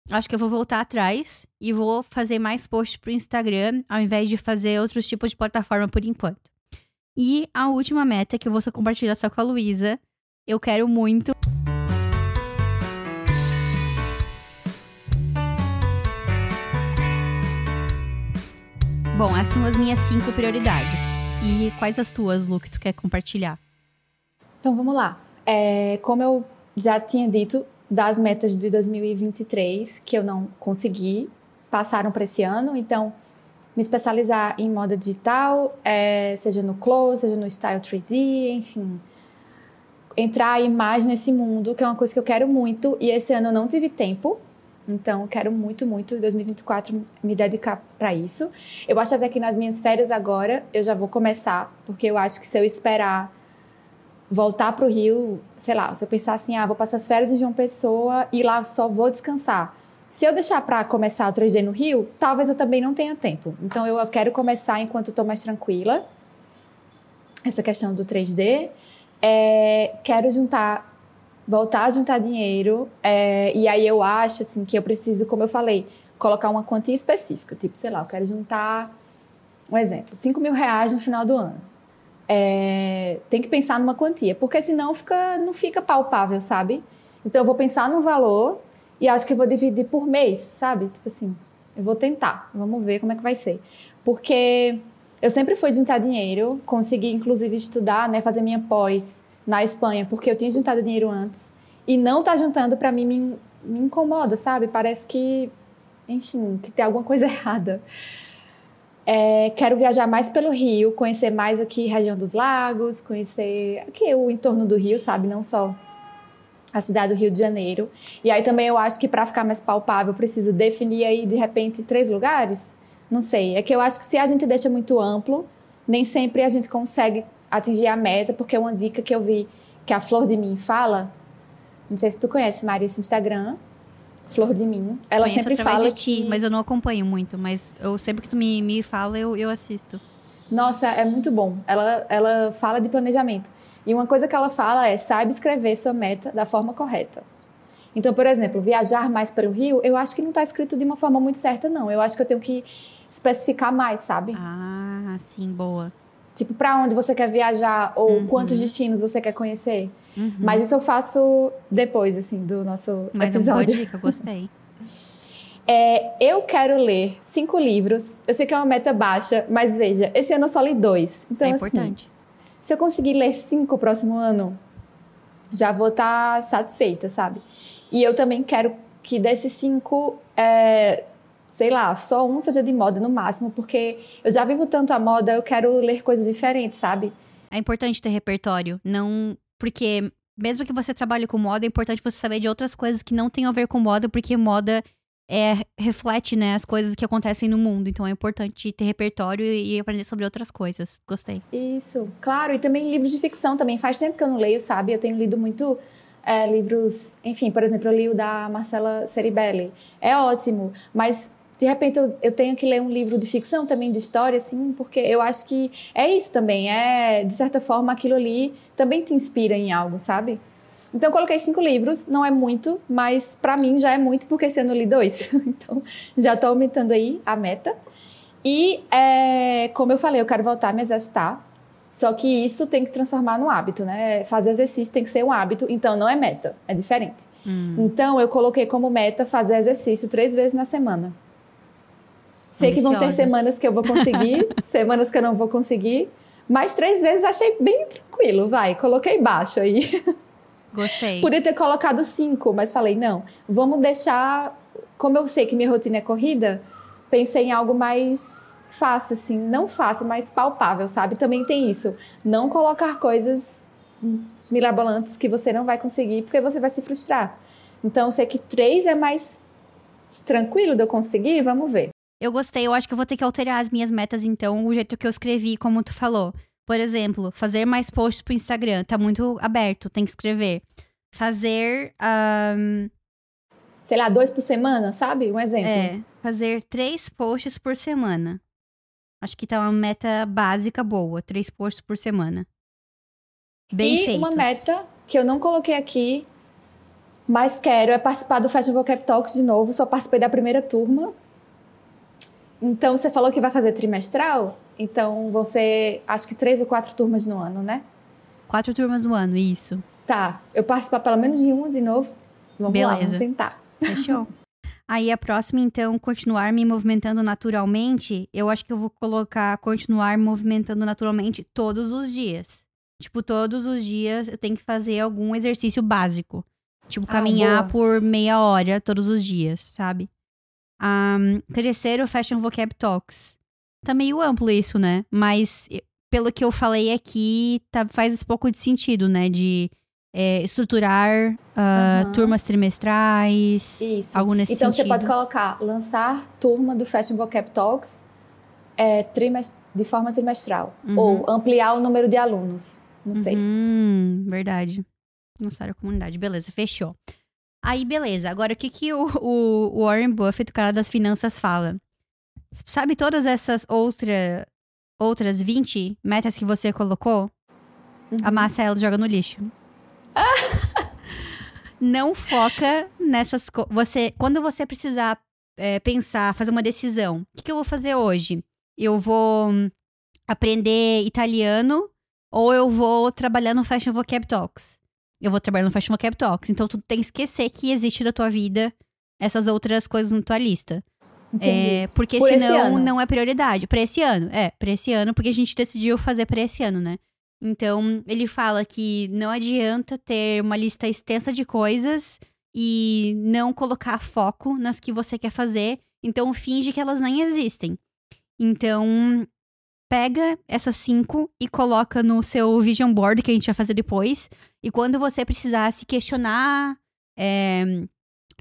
acho que eu vou voltar atrás e vou fazer mais posts pro Instagram, ao invés de fazer outros tipos de plataforma por enquanto. E a última meta, que eu vou só compartilhar só com a Luísa, eu quero muito. Bom, essas são as minhas cinco prioridades. E quais as tuas, Lu, que tu quer compartilhar? Então vamos lá. É, como eu já tinha dito, das metas de 2023 que eu não consegui, passaram para esse ano. Então, me especializar em moda digital, é, seja no close, seja no style 3D, enfim. Entrar aí mais nesse mundo, que é uma coisa que eu quero muito. E esse ano eu não tive tempo, então, quero muito, muito, em 2024, me dedicar para isso. Eu acho até que nas minhas férias agora, eu já vou começar, porque eu acho que se eu esperar voltar para o Rio, sei lá, se eu pensar assim, ah, vou passar as férias em João Pessoa e lá só vou descansar. Se eu deixar para começar o 3D no Rio, talvez eu também não tenha tempo. Então, eu quero começar enquanto estou mais tranquila. Essa questão do 3D. É, quero juntar voltar a juntar dinheiro. É, e aí eu acho assim, que eu preciso, como eu falei, colocar uma quantia específica. Tipo, sei lá, eu quero juntar, um exemplo, 5 mil reais no final do ano. É, tem que pensar numa quantia, porque senão fica, não fica palpável, sabe? Então eu vou pensar no valor e acho que eu vou dividir por mês, sabe? Tipo assim, eu vou tentar, vamos ver como é que vai ser. Porque eu sempre fui juntar dinheiro, consegui inclusive estudar, né, fazer minha pós na Espanha, porque eu tinha juntado dinheiro antes. E não tá juntando, para mim, me, me incomoda, sabe? Parece que, enfim, que tem alguma coisa [LAUGHS] errada. É, quero viajar mais pelo Rio, conhecer mais aqui a região dos lagos, conhecer aqui o entorno do Rio, sabe? Não só a cidade do Rio de Janeiro. E aí também eu acho que para ficar mais palpável, preciso definir aí de repente três lugares. Não sei, é que eu acho que se a gente deixa muito amplo, nem sempre a gente consegue atingir a meta, porque uma dica que eu vi que a Flor de Mim fala. Não sei se tu conhece, Maria, esse Instagram. Flor de Mim. Ela Conheço sempre fala de ti, que... mas eu não acompanho muito. Mas eu sempre que tu me, me fala, eu, eu assisto. Nossa, é muito bom. Ela, ela fala de planejamento. E uma coisa que ela fala é saiba escrever sua meta da forma correta. Então, por exemplo, viajar mais para o Rio, eu acho que não está escrito de uma forma muito certa, não. Eu acho que eu tenho que especificar mais, sabe? Ah, sim, boa. Tipo, para onde você quer viajar ou uhum. quantos destinos você quer conhecer. Uhum. Mas isso eu faço depois, assim, do nosso Mas episódio. Mas é uma boa dica, gostei. [LAUGHS] é, eu quero ler cinco livros. Eu sei que é uma meta baixa, mas veja, esse ano eu só li dois. Então, é assim, importante. Se eu conseguir ler cinco o próximo ano, já vou estar tá satisfeita, sabe? E eu também quero que desses cinco, é, sei lá, só um seja de moda no máximo, porque eu já vivo tanto a moda, eu quero ler coisas diferentes, sabe? É importante ter repertório, não porque mesmo que você trabalhe com moda, é importante você saber de outras coisas que não têm a ver com moda, porque moda é, reflete, né, as coisas que acontecem no mundo. Então é importante ter repertório e aprender sobre outras coisas. Gostei. Isso, claro. E também livros de ficção também. Faz tempo que eu não leio, sabe? Eu tenho lido muito é, livros, enfim, por exemplo, eu li o da Marcela Ceribelli. É ótimo, mas de repente eu, eu, tenho que ler um livro de ficção também, de história, assim, porque eu acho que é isso também, é, de certa forma, aquilo ali também te inspira em algo, sabe? Então eu coloquei cinco livros, não é muito, mas para mim já é muito, porque esse ano eu li dois. [LAUGHS] então já tô aumentando aí a meta. E, é, como eu falei, eu quero voltar a me exercitar, só que isso tem que transformar no hábito, né? Fazer exercício tem que ser um hábito, então não é meta, é diferente. Hum. Então eu coloquei como meta fazer exercício três vezes na semana. Sei que vão ter semanas que eu vou conseguir, [LAUGHS] semanas que eu não vou conseguir. Mas três vezes achei bem tranquilo, vai. Coloquei baixo aí. Gostei. Podia ter colocado cinco, mas falei, não, vamos deixar. Como eu sei que minha rotina é corrida, pensei em algo mais fácil, assim. Não fácil, mas palpável, sabe? Também tem isso. Não colocar coisas mirabolantes que você não vai conseguir, porque você vai se frustrar. Então, sei que três é mais tranquilo de eu conseguir, vamos ver. Eu gostei, eu acho que eu vou ter que alterar as minhas metas, então, o jeito que eu escrevi, como tu falou. Por exemplo, fazer mais posts pro Instagram. Tá muito aberto, tem que escrever. Fazer. Um... Sei lá, dois por semana, sabe? Um exemplo. É, fazer três posts por semana. Acho que tá uma meta básica boa. Três posts por semana. Bem e feitos. uma meta que eu não coloquei aqui, mas quero é participar do Fashion Vocab Talks de novo. Só participei da primeira turma. Então, você falou que vai fazer trimestral? Então, ser, acho que três ou quatro turmas no ano, né? Quatro turmas no ano, isso. Tá. Eu participar pelo menos de uma de novo? Vamos Beleza. lá, vamos tentar. Fechou. Aí a próxima, então, continuar me movimentando naturalmente. Eu acho que eu vou colocar continuar me movimentando naturalmente todos os dias. Tipo, todos os dias eu tenho que fazer algum exercício básico. Tipo, Ah, caminhar boa. por meia hora todos os dias, sabe? Um, terceiro, Fashion Vocab Talks. Tá meio amplo isso, né? Mas pelo que eu falei aqui, tá, faz um pouco de sentido, né? De é, estruturar Aham. turmas trimestrais. Isso. Algo nesse então sentido. você pode colocar lançar turma do Fashion Vocab Talks é, de forma trimestral. Uhum. Ou ampliar o número de alunos. Não sei. Hum, verdade. Lançar a comunidade. Beleza, fechou. Aí, beleza. Agora, o que, que o, o, Warren Buffett, o cara das finanças, fala? Sabe todas essas outra, outras 20 metas que você colocou? Uhum. Amassa ela e joga no lixo. [LAUGHS] Não foca nessas coisas. Você, quando você precisar é, pensar, fazer uma decisão, o que, que eu vou fazer hoje? Eu vou aprender italiano ou eu vou trabalhar no Fashion Vocab Talks? Eu vou trabalhar no Fashion Vocab Talks. Então tu tem que esquecer que existe na tua vida essas outras coisas na tua lista. É, porque Por senão não é prioridade. Pra esse ano, é, pra esse ano, porque a gente decidiu fazer pra esse ano, né? Então, ele fala que não adianta ter uma lista extensa de coisas e não colocar foco nas que você quer fazer. Então, finge que elas nem existem. Então, pega essas cinco e coloca no seu vision board, que a gente vai fazer depois. E quando você precisar se questionar é,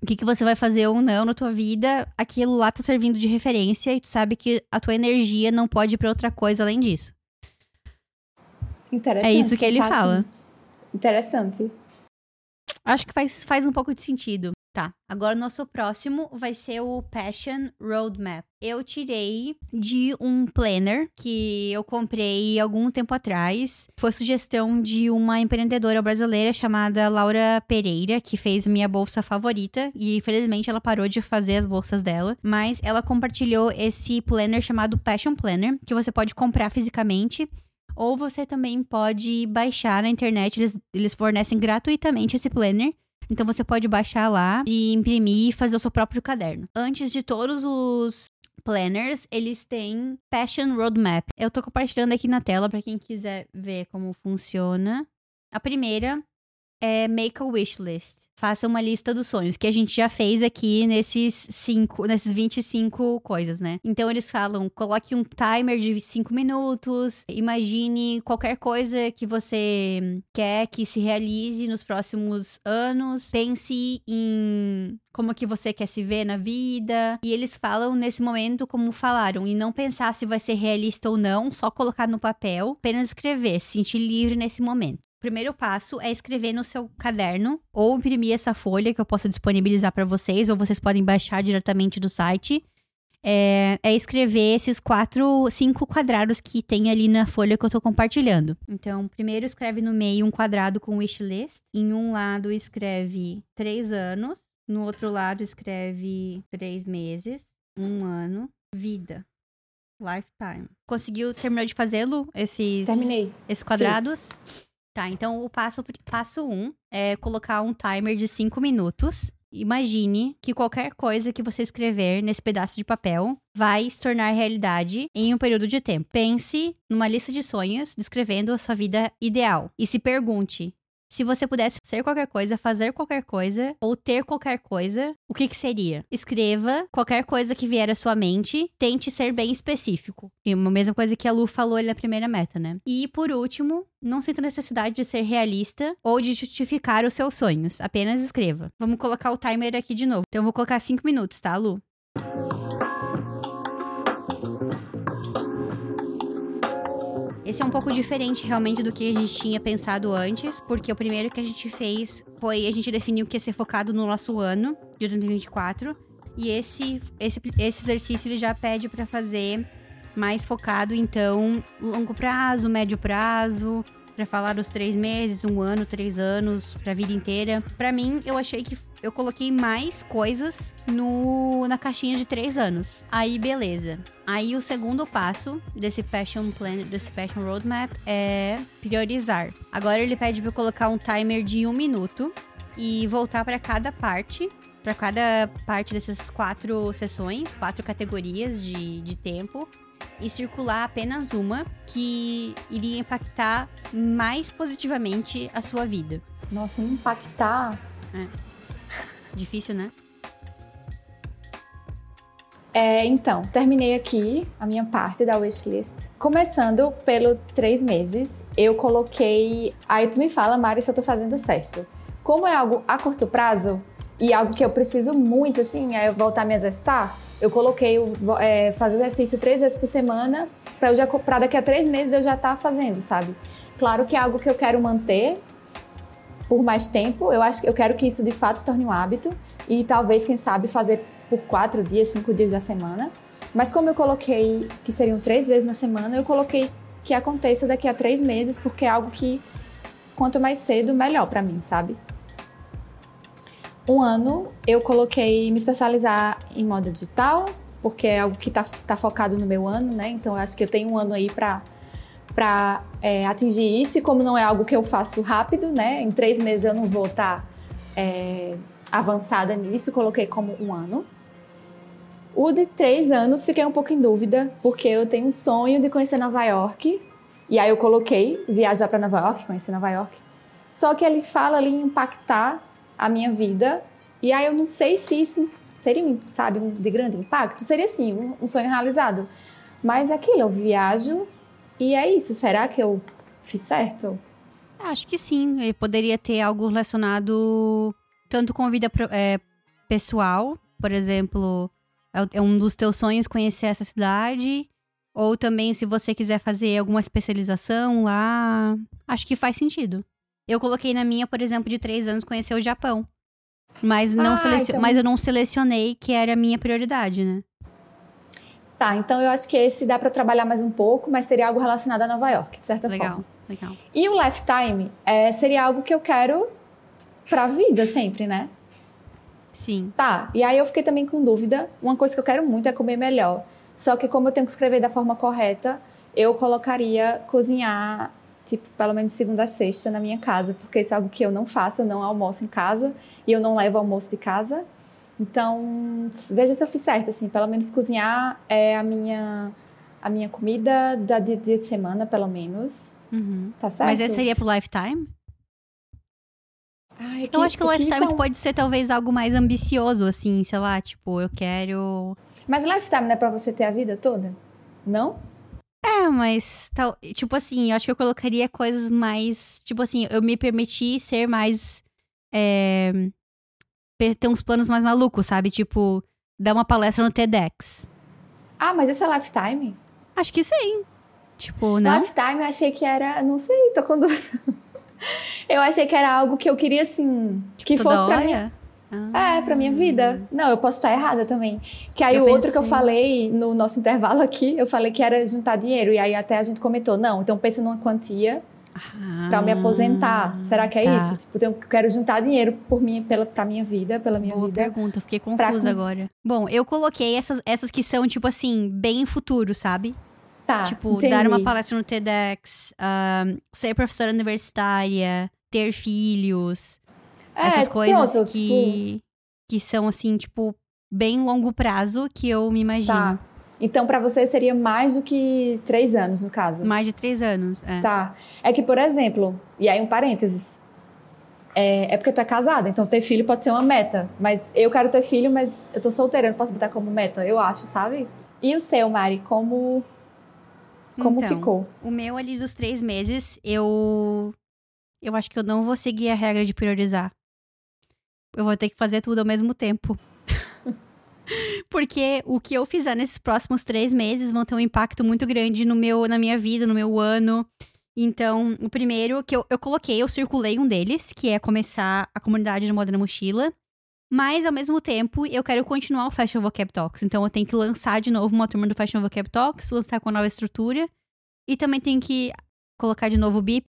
o que, que você vai fazer ou não na tua vida, aquilo lá tá servindo de referência e tu sabe que a tua energia não pode ir pra outra coisa além disso. Interessante. É isso que ele fala. Interessante. Acho que faz, faz um pouco de sentido. Tá, agora o nosso próximo vai ser o Passion Roadmap. Eu tirei de um planner que eu comprei algum tempo atrás. Foi sugestão de uma empreendedora brasileira chamada Laura Pereira, que fez minha bolsa favorita. E infelizmente ela parou de fazer as bolsas dela. Mas ela compartilhou esse planner chamado Passion Planner, que você pode comprar fisicamente. Ou você também pode baixar na internet, eles, eles fornecem gratuitamente esse planner. Então você pode baixar lá e imprimir e fazer o seu próprio caderno. Antes de todos os planners, eles têm Passion Roadmap. Eu tô compartilhando aqui na tela para quem quiser ver como funciona. A primeira é Make a Wish List. Faça uma lista dos sonhos, que a gente já fez aqui nesses cinco, nesses 25 coisas, né? Então eles falam, coloque um timer de 5 minutos, imagine qualquer coisa que você quer que se realize nos próximos anos, pense em como que você quer se ver na vida. E eles falam nesse momento como falaram, e não pensar se vai ser realista ou não, só colocar no papel, apenas escrever, se sentir livre nesse momento. Primeiro passo é escrever no seu caderno ou imprimir essa folha que eu posso disponibilizar para vocês, ou vocês podem baixar diretamente do site. É, é escrever esses quatro, cinco quadrados que tem ali na folha que eu tô compartilhando. Então, primeiro escreve no meio um quadrado com wish list. Em um lado escreve três anos. No outro lado escreve três meses. Um ano. Vida. Lifetime. Conseguiu terminar de fazê-lo? Esses Terminei. esses quadrados. Tá, então o passo, passo um é colocar um timer de 5 minutos. Imagine que qualquer coisa que você escrever nesse pedaço de papel vai se tornar realidade em um período de tempo. Pense numa lista de sonhos descrevendo a sua vida ideal. E se pergunte: se você pudesse ser qualquer coisa, fazer qualquer coisa ou ter qualquer coisa, o que, que seria? Escreva qualquer coisa que vier à sua mente, tente ser bem específico. E a mesma coisa que a Lu falou ali na primeira meta, né? E por último, não sinta necessidade de ser realista ou de justificar os seus sonhos. Apenas escreva. Vamos colocar o timer aqui de novo. Então eu vou colocar 5 minutos, tá, Lu? Esse é um pouco diferente realmente do que a gente tinha pensado antes, porque o primeiro que a gente fez foi a gente definiu que ia ser focado no nosso ano de 2024, e esse esse, esse exercício ele já pede para fazer mais focado então longo prazo, médio prazo, para falar dos três meses, um ano, três anos, pra vida inteira. Pra mim, eu achei que eu coloquei mais coisas no na caixinha de três anos. Aí, beleza. Aí, o segundo passo desse Passion Plan, desse Passion Roadmap é priorizar. Agora, ele pede pra eu colocar um timer de um minuto e voltar pra cada parte para cada parte dessas quatro sessões, quatro categorias de, de tempo, e circular apenas uma que iria impactar mais positivamente a sua vida. Nossa, impactar. É. Difícil, né? É, então, terminei aqui a minha parte da wishlist. Começando pelo três meses, eu coloquei. Aí tu me fala, Mari, se eu tô fazendo certo. Como é algo a curto prazo e algo que eu preciso muito, assim, é voltar a me exercitar, eu coloquei é, fazer exercício três vezes por semana para já pra daqui a três meses eu já estar tá fazendo, sabe? Claro que é algo que eu quero manter por mais tempo. Eu acho que eu quero que isso de fato torne um hábito e talvez, quem sabe, fazer por quatro dias, cinco dias da semana. Mas como eu coloquei que seriam três vezes na semana, eu coloquei que aconteça daqui a três meses, porque é algo que quanto mais cedo, melhor para mim, sabe? Um ano eu coloquei me especializar em moda digital, porque é algo que tá, tá focado no meu ano, né? Então eu acho que eu tenho um ano aí para para é, atingir isso e como não é algo que eu faço rápido, né? Em três meses eu não vou estar tá, é, avançada nisso, coloquei como um ano. O de três anos fiquei um pouco em dúvida, porque eu tenho um sonho de conhecer Nova York. E aí eu coloquei viajar para Nova York, conhecer Nova York. Só que ele fala ali impactar a minha vida. E aí eu não sei se isso seria, sabe, de grande impacto. Seria sim, um, um sonho realizado. Mas é aquilo, eu viajo e é isso. Será que eu fiz certo? Acho que sim. Eu poderia ter algo relacionado tanto com vida é, pessoal, por exemplo, é, é um dos teus sonhos conhecer essa cidade. Ou também, se você quiser fazer alguma especialização lá, acho que faz sentido. Eu coloquei na minha, por exemplo, de três anos, conhecer o Japão. Mas, não ah, então... mas eu não selecionei que era a minha prioridade, né? Tá, então eu acho que esse dá para trabalhar mais um pouco, mas seria algo relacionado a Nova York, de certa legal, forma. Legal, legal. E o lifetime é, seria algo que eu quero pra vida sempre, né? Sim. Tá, e aí eu fiquei também com dúvida. Uma coisa que eu quero muito é comer melhor. Só que como eu tenho que escrever da forma correta, eu colocaria cozinhar, tipo, pelo menos segunda a sexta na minha casa, porque isso é algo que eu não faço, eu não almoço em casa e eu não levo almoço de casa. Então, veja se eu fiz certo, assim, pelo menos cozinhar é a minha a minha comida da dia, dia de semana, pelo menos. Uhum. Tá certo? Mas esse seria pro lifetime? Ai, que, eu acho que o lifetime pode ser talvez algo mais ambicioso, assim, sei lá, tipo, eu quero. Mas lifetime não é pra você ter a vida toda? Não? É, mas, tal, tipo assim, eu acho que eu colocaria coisas mais. Tipo assim, eu me permiti ser mais. É, ter uns planos mais malucos, sabe? Tipo, dar uma palestra no TEDx. Ah, mas isso é lifetime? Acho que sim. Tipo, né? Lifetime eu achei que era. Não sei, tô com dúvida. [LAUGHS] Eu achei que era algo que eu queria, assim, tipo, que fosse pra mim. Ah. É, pra minha vida. Não, eu posso estar errada também. Que aí eu o pensei... outro que eu falei no nosso intervalo aqui, eu falei que era juntar dinheiro. E aí até a gente comentou, não, então pensa numa quantia ah, para me aposentar. Será que é tá. isso? Tipo, eu quero juntar dinheiro por mim, pela, pra minha vida, pela minha Boa vida. pergunta, fiquei confusa pra... agora. Bom, eu coloquei essas, essas que são, tipo assim, bem futuro, sabe? Tá, tipo, entendi. dar uma palestra no TEDx, um, ser professora universitária, ter filhos. É, essas coisas pronto, que, tipo... que são, assim, tipo, bem longo prazo que eu me imagino. Tá. Então, para você seria mais do que três anos, no caso? Mais de três anos, é. Tá. É que, por exemplo, e aí um parênteses. É, é porque tu é casada, então ter filho pode ser uma meta. Mas eu quero ter filho, mas eu tô solteira, não posso botar como meta, eu acho, sabe? E o seu, Mari, como como então, ficou? O meu ali dos três meses, eu. Eu acho que eu não vou seguir a regra de priorizar. Eu vou ter que fazer tudo ao mesmo tempo. Porque o que eu fizer nesses próximos três meses vão ter um impacto muito grande no meu, na minha vida, no meu ano. Então, o primeiro que eu, eu coloquei, eu circulei um deles, que é começar a comunidade de Moda na Mochila. Mas, ao mesmo tempo, eu quero continuar o Fashion Vocab Talks. Então, eu tenho que lançar de novo uma turma do Fashion Vocab Talks, lançar com a nova estrutura. E também tenho que colocar de novo o BIP,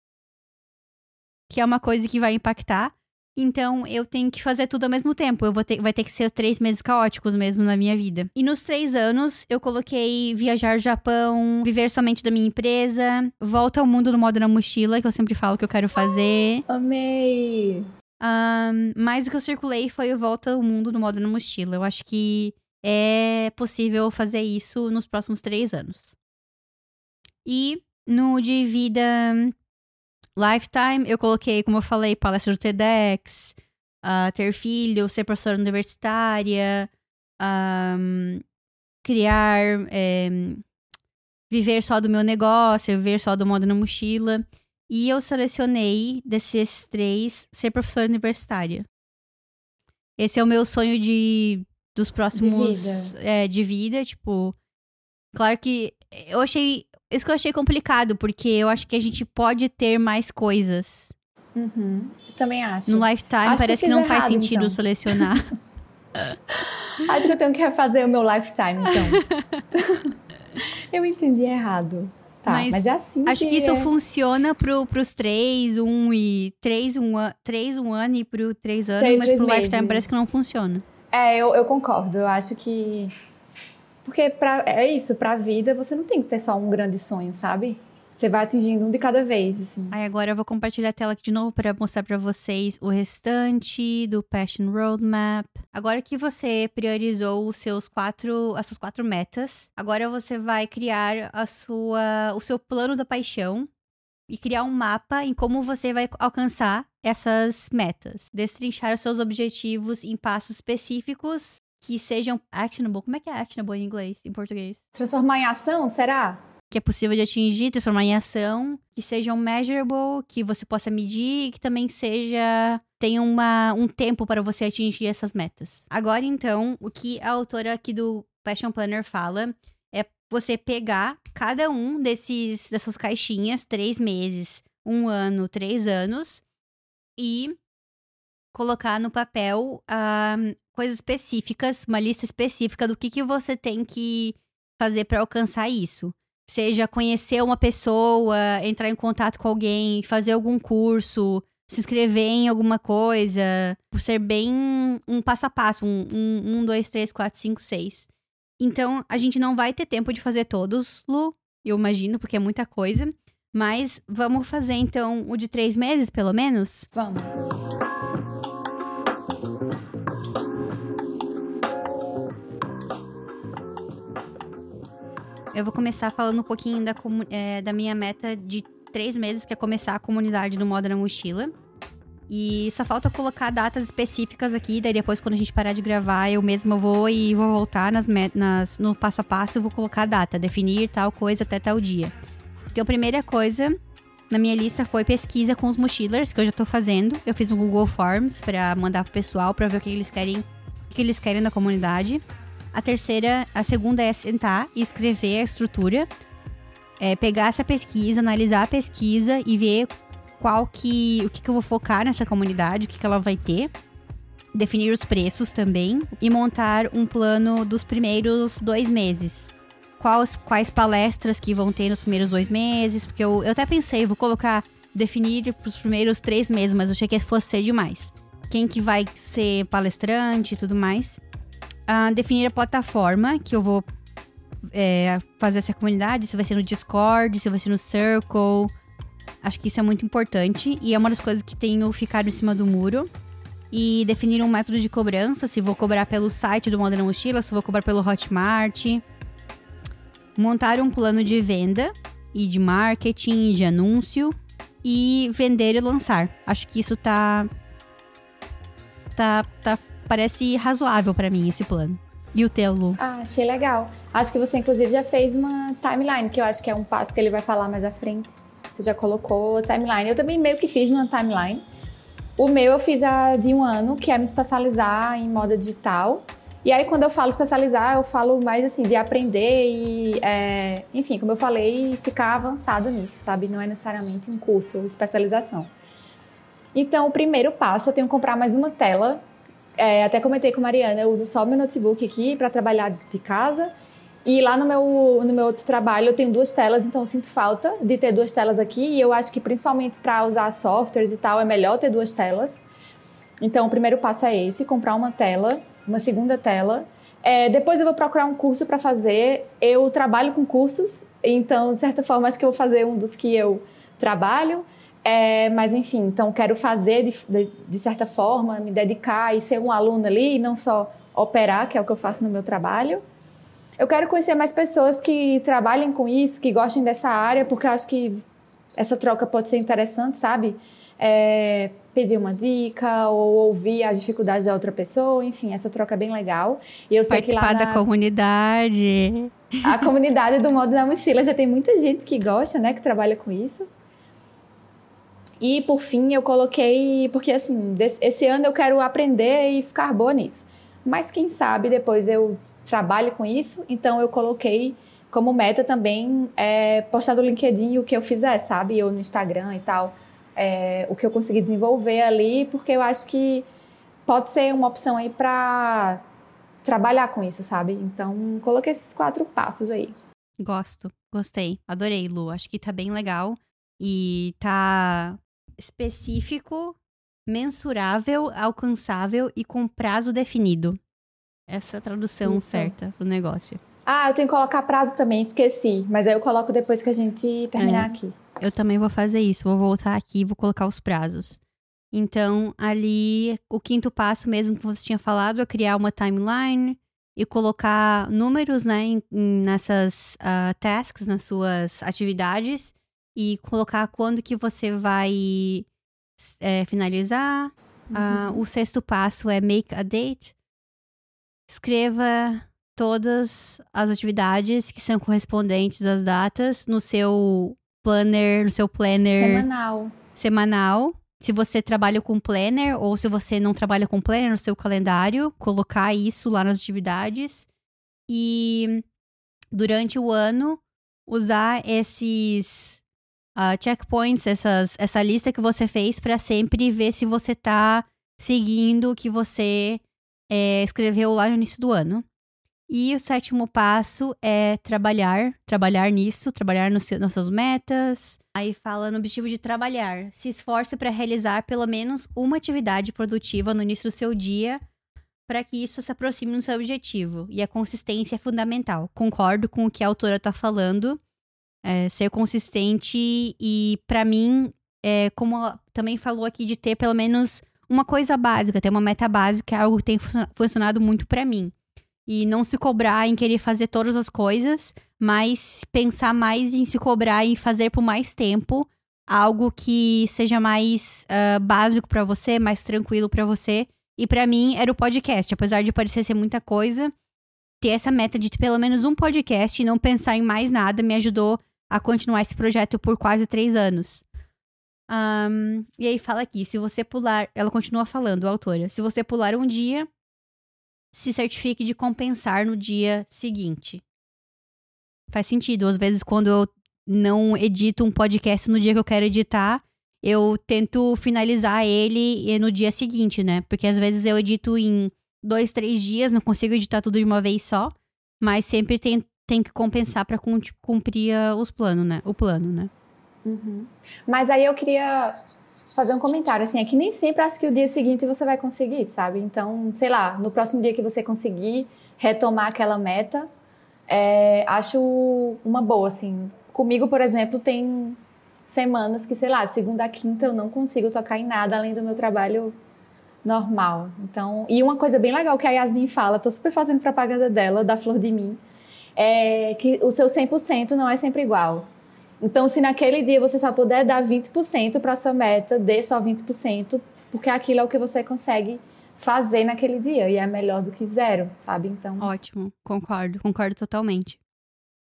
que é uma coisa que vai impactar. Então, eu tenho que fazer tudo ao mesmo tempo. Eu vou ter, vai ter que ser três meses caóticos mesmo na minha vida. E nos três anos, eu coloquei viajar ao Japão, viver somente da minha empresa, volta ao mundo do moda na mochila, que eu sempre falo que eu quero fazer. Amei! Um, mas o que eu circulei foi o Volta ao Mundo no modo na mochila. Eu acho que é possível fazer isso nos próximos três anos. E no de vida Lifetime, eu coloquei, como eu falei, palestra do TEDx, uh, ter filho, ser professora universitária, um, criar, é, viver só do meu negócio, viver só do modo na mochila. E eu selecionei desses três ser professora universitária. Esse é o meu sonho de dos próximos De vida. É, de vida, tipo, claro que eu achei isso que eu achei complicado, porque eu acho que a gente pode ter mais coisas. Uhum. Também acho. No Lifetime Acho que parece que, eu não fiz faz errado, sentido então. selecionar. [LAUGHS] [LAUGHS] Acho que eu tenho que refazer o meu lifetime, então. [LAUGHS] eu entendi errado. Tá, mas, Mas é assim Acho que isso é. funciona pro, pros três, um e três, um, três, um ano e pro três anos, Três, mas três pro meses. Lifetime parece que não funciona. É, eu, eu concordo. Eu acho que. Porque pra, é isso, pra vida você não tem que ter só um grande sonho, sabe? Você vai atingindo um de cada vez, assim. Aí agora eu vou compartilhar a tela aqui de novo para mostrar para vocês o restante do Passion Roadmap. Agora que você priorizou os seus quatro, as suas quatro metas, agora você vai criar a sua, o seu plano da paixão e criar um mapa em como você vai alcançar essas metas. Destrinchar os seus objetivos em passos específicos que sejam actionable. Como é que é actionable em inglês, em português? Transformar em ação, será? que é possível de atingir, transformar em ação, que sejam measurable, que você possa medir e que também seja tenha uma, um tempo para você atingir essas metas. Agora então, o que a autora aqui do Passion Planner fala é você pegar cada um desses dessas caixinhas, três meses, um ano, três anos, e colocar no papel ah, coisas específicas, uma lista específica do que, que você tem que fazer para alcançar isso seja conhecer uma pessoa, entrar em contato com alguém, fazer algum curso, se inscrever em alguma coisa, ser bem um passo a passo, um, um, um, dois, três, quatro, cinco, seis. Então, a gente não vai ter tempo de fazer todos, Lu, eu imagino, porque é muita coisa. Mas vamos fazer, então, o de três meses, pelo menos? Vamos. Eu vou começar falando um pouquinho da, é, da minha meta de três meses, que é começar a comunidade do Moda na Mochila. E só falta colocar datas específicas aqui, daí depois, quando a gente parar de gravar, eu mesma vou e vou voltar nas, nas no passo a passo e vou colocar a data, definir tal coisa até tal dia. Então, a primeira coisa na minha lista foi pesquisa com os mochilers, que eu já tô fazendo. Eu fiz um Google Forms pra mandar pro pessoal pra ver o que eles querem, o que eles querem da comunidade. A terceira, a segunda é sentar e escrever a estrutura. É, pegar essa pesquisa, analisar a pesquisa e ver qual que. o que, que eu vou focar nessa comunidade, o que, que ela vai ter. Definir os preços também. E montar um plano dos primeiros dois meses. Quais, quais palestras que vão ter nos primeiros dois meses. Porque eu, eu até pensei, vou colocar. Definir pros primeiros três meses, mas achei que fosse ser demais. Quem que vai ser palestrante e tudo mais definir a plataforma que eu vou é, fazer essa comunidade, se vai ser no Discord, se vai ser no Circle. Acho que isso é muito importante e é uma das coisas que tenho ficado em cima do muro. E definir um método de cobrança, se vou cobrar pelo site do Moda na Mochila, se vou cobrar pelo Hotmart. Montar um plano de venda e de marketing, de anúncio. E vender e lançar. Acho que isso tá. Tá. tá parece razoável pra mim esse plano. E o teu, Lu? Ah, achei legal. Acho que você, inclusive, já fez uma timeline, que eu acho que é um passo que ele vai falar mais à frente. Você já colocou a timeline. Eu também meio que fiz numa timeline. O meu eu fiz a de um ano, que é me especializar em moda digital. E aí, quando eu falo especializar, eu falo mais assim, de aprender e, é, enfim, como eu falei, ficar avançado nisso, sabe? Não é necessariamente um curso especialização. Então, o primeiro passo, eu tenho que comprar mais uma tela é, até comentei com a Mariana, eu uso só meu notebook aqui para trabalhar de casa. E lá no meu, no meu outro trabalho eu tenho duas telas, então eu sinto falta de ter duas telas aqui. E eu acho que principalmente para usar softwares e tal, é melhor ter duas telas. Então o primeiro passo é esse: comprar uma tela, uma segunda tela. É, depois eu vou procurar um curso para fazer. Eu trabalho com cursos, então de certa forma acho que eu vou fazer um dos que eu trabalho. É, mas enfim, então quero fazer de, de, de, certa forma, me dedicar e ser um aluno ali, e não só operar, que é o que eu faço no meu trabalho. Eu quero conhecer mais pessoas que trabalhem com isso, que gostem dessa área, porque eu acho que essa troca pode ser interessante, sabe? É, pedir uma dica ou ouvir as dificuldades da outra pessoa, enfim, essa troca é bem legal. E eu sei Participar que lá na... da comunidade. A comunidade do Modo da Mochila já tem muita gente que gosta, né, que trabalha com isso. E por fim eu coloquei, porque assim, esse ano eu quero aprender e ficar boa nisso. Mas quem sabe depois eu trabalho com isso, então eu coloquei como meta também é, postar no LinkedIn o que eu fizer, sabe? Ou no Instagram e tal. É, o que eu consegui desenvolver ali, porque eu acho que pode ser uma opção aí para trabalhar com isso, sabe? Então, coloquei esses quatro passos aí. Gosto, gostei, adorei, Lu. Acho que tá bem legal e tá específico, mensurável, alcançável e com prazo definido. Essa é a tradução Isso. certa pro negócio. Ah, eu tenho que colocar prazo também, esqueci. Mas aí eu coloco depois que a gente terminar é. aqui. Eu também vou fazer isso. Vou voltar aqui e vou colocar os prazos. Então, ali, o quinto passo mesmo que você tinha falado é criar uma timeline e colocar números, né, em, nessas uh, tasks, nas suas atividades e colocar quando que você vai é, finalizar. Ah, uhum. Uh, o sexto passo é make a date. Escreva todas as atividades que são correspondentes às datas no seu planner, no seu planner semanal. Semanal. Se você trabalha com planner ou se você não trabalha com planner no seu calendário, colocar isso lá nas atividades. E durante o ano usar esses uh, checkpoints, essas, essa lista que você fez para sempre ver se você tá seguindo o que você é, escreveu lá no início do ano. E o sétimo passo é trabalhar, trabalhar nisso, trabalhar no seu, nas suas metas. Aí fala no objetivo de trabalhar. Se esforce para realizar pelo menos uma atividade produtiva no início do seu dia para que isso se aproxime do seu objetivo. E a consistência é fundamental. Concordo com o que a autora está falando é, ser consistente e, para mim, é, como também falou aqui, de ter pelo menos uma coisa básica, ter uma meta básica, é algo que tem funcionado muito para mim. E não se cobrar em querer fazer todas as coisas, mas pensar mais em se cobrar e fazer por mais tempo algo que seja mais uh, básico para você, mais tranquilo para você. E para mim era o podcast, apesar de parecer ser muita coisa, ter essa meta de ter pelo menos um podcast e não pensar em mais nada me ajudou a continuar esse projeto por quase três anos. Um, e aí fala aqui, se você pular, ela continua falando, a autora, se você pular um dia, se certifique de compensar no dia seguinte. Faz sentido. Às vezes, quando eu não edito um podcast no dia que eu quero editar, eu tento finalizar ele no dia seguinte, né? Porque às vezes eu edito em dois, três dias, não consigo editar tudo de uma vez só, mas sempre tem, tem que compensar para cumprir os planos, né? O plano, né? Uhum. Mas aí eu queria fazer um comentário, assim, é que nem sempre acho que o dia seguinte você vai conseguir, sabe? Então, sei lá, no próximo dia que você conseguir retomar aquela meta, é, acho uma boa, assim. Comigo, por exemplo, tem semanas que, sei lá, segunda a quinta eu não consigo tocar em nada além do meu trabalho normal. Então, e uma coisa bem legal que a Yasmin fala, tô super fazendo propaganda dela, da Flor de Mim, é que o seu 100% não é sempre igual. Então, se naquele dia você só puder dar 20% para sua meta, dê só 20%, porque aquilo é o que você consegue fazer naquele dia e é melhor do que zero, sabe? Então. Ótimo, concordo, concordo totalmente.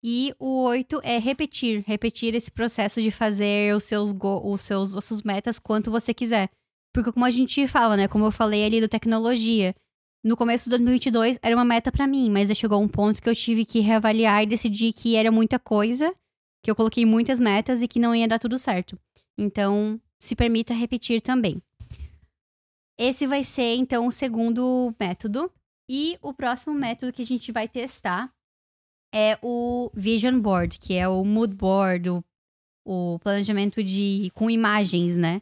E o oito é repetir, repetir esse processo de fazer os seus, os seus, as suas metas quanto você quiser. Porque como a gente fala, né, como eu falei ali do tecnologia, no começo de 2022 era uma meta para mim, mas chegou um ponto que eu tive que reavaliar e decidir que era muita coisa, que eu coloquei muitas metas e que não ia dar tudo certo. Então, se permita repetir também. Esse vai ser então o segundo método e o próximo método que a gente vai testar é o Vision Board, que é o mood board, o, o planejamento de com imagens, né?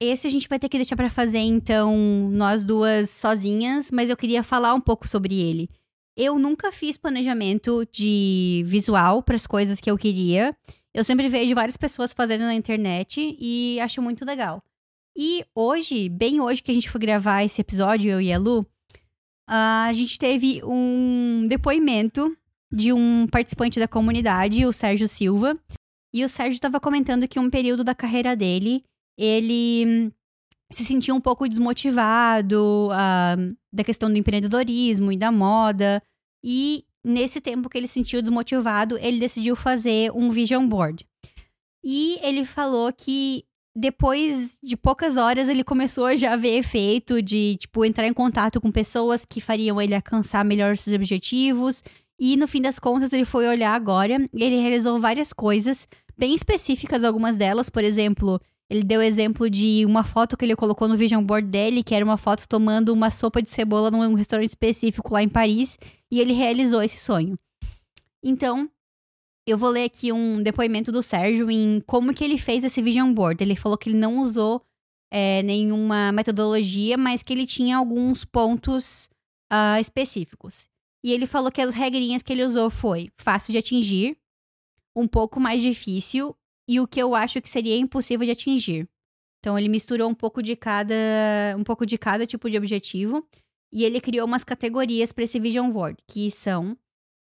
Esse a gente vai ter que deixar para fazer, então, nós duas sozinhas, mas eu queria falar um pouco sobre ele. Eu nunca fiz planejamento de visual para as coisas que eu queria. Eu sempre vejo várias pessoas fazendo na internet e acho muito legal. E hoje, bem hoje que a gente foi gravar esse episódio, eu e a Lu, a gente teve um depoimento de um participante da comunidade, o Sérgio Silva. E o Sérgio estava comentando que um período da carreira dele, ele se sentia um pouco desmotivado uh, da questão do empreendedorismo e da moda. E nesse tempo que ele se sentiu desmotivado, ele decidiu fazer um vision board. E ele falou que depois de poucas horas ele começou a já ver efeito de, tipo, entrar em contato com pessoas que fariam ele alcançar melhor seus objetivos. E no fim das contas, ele foi olhar agora ele realizou várias coisas bem específicas, algumas delas, por exemplo, ele deu exemplo de uma foto que ele colocou no vision board dele, que era uma foto tomando uma sopa de cebola num restaurante específico lá em Paris, e ele realizou esse sonho. Então, eu vou ler aqui um depoimento do Sérgio em como que ele fez esse vision board. Ele falou que ele não usou é, nenhuma metodologia, mas que ele tinha alguns pontos uh, específicos. E ele falou que as regrinhas que ele usou foi fácil de atingir, um pouco mais difícil e o que eu acho que seria impossível de atingir. Então ele misturou um pouco de cada, um pouco de cada tipo de objetivo e ele criou umas categorias para esse vision board, que são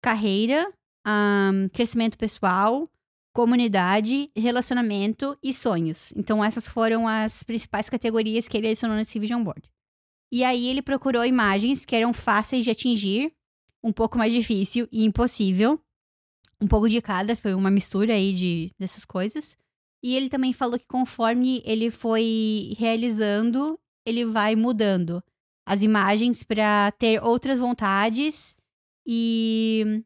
carreira, um, crescimento pessoal, comunidade, relacionamento e sonhos. Então, essas foram as principais categorias que ele adicionou nesse vision board. E aí, ele procurou imagens que eram fáceis de atingir, um pouco mais difícil e impossível. Um pouco de cada, foi uma mistura aí de, dessas coisas. E ele também falou que conforme ele foi realizando, ele vai mudando as imagens para ter outras vontades e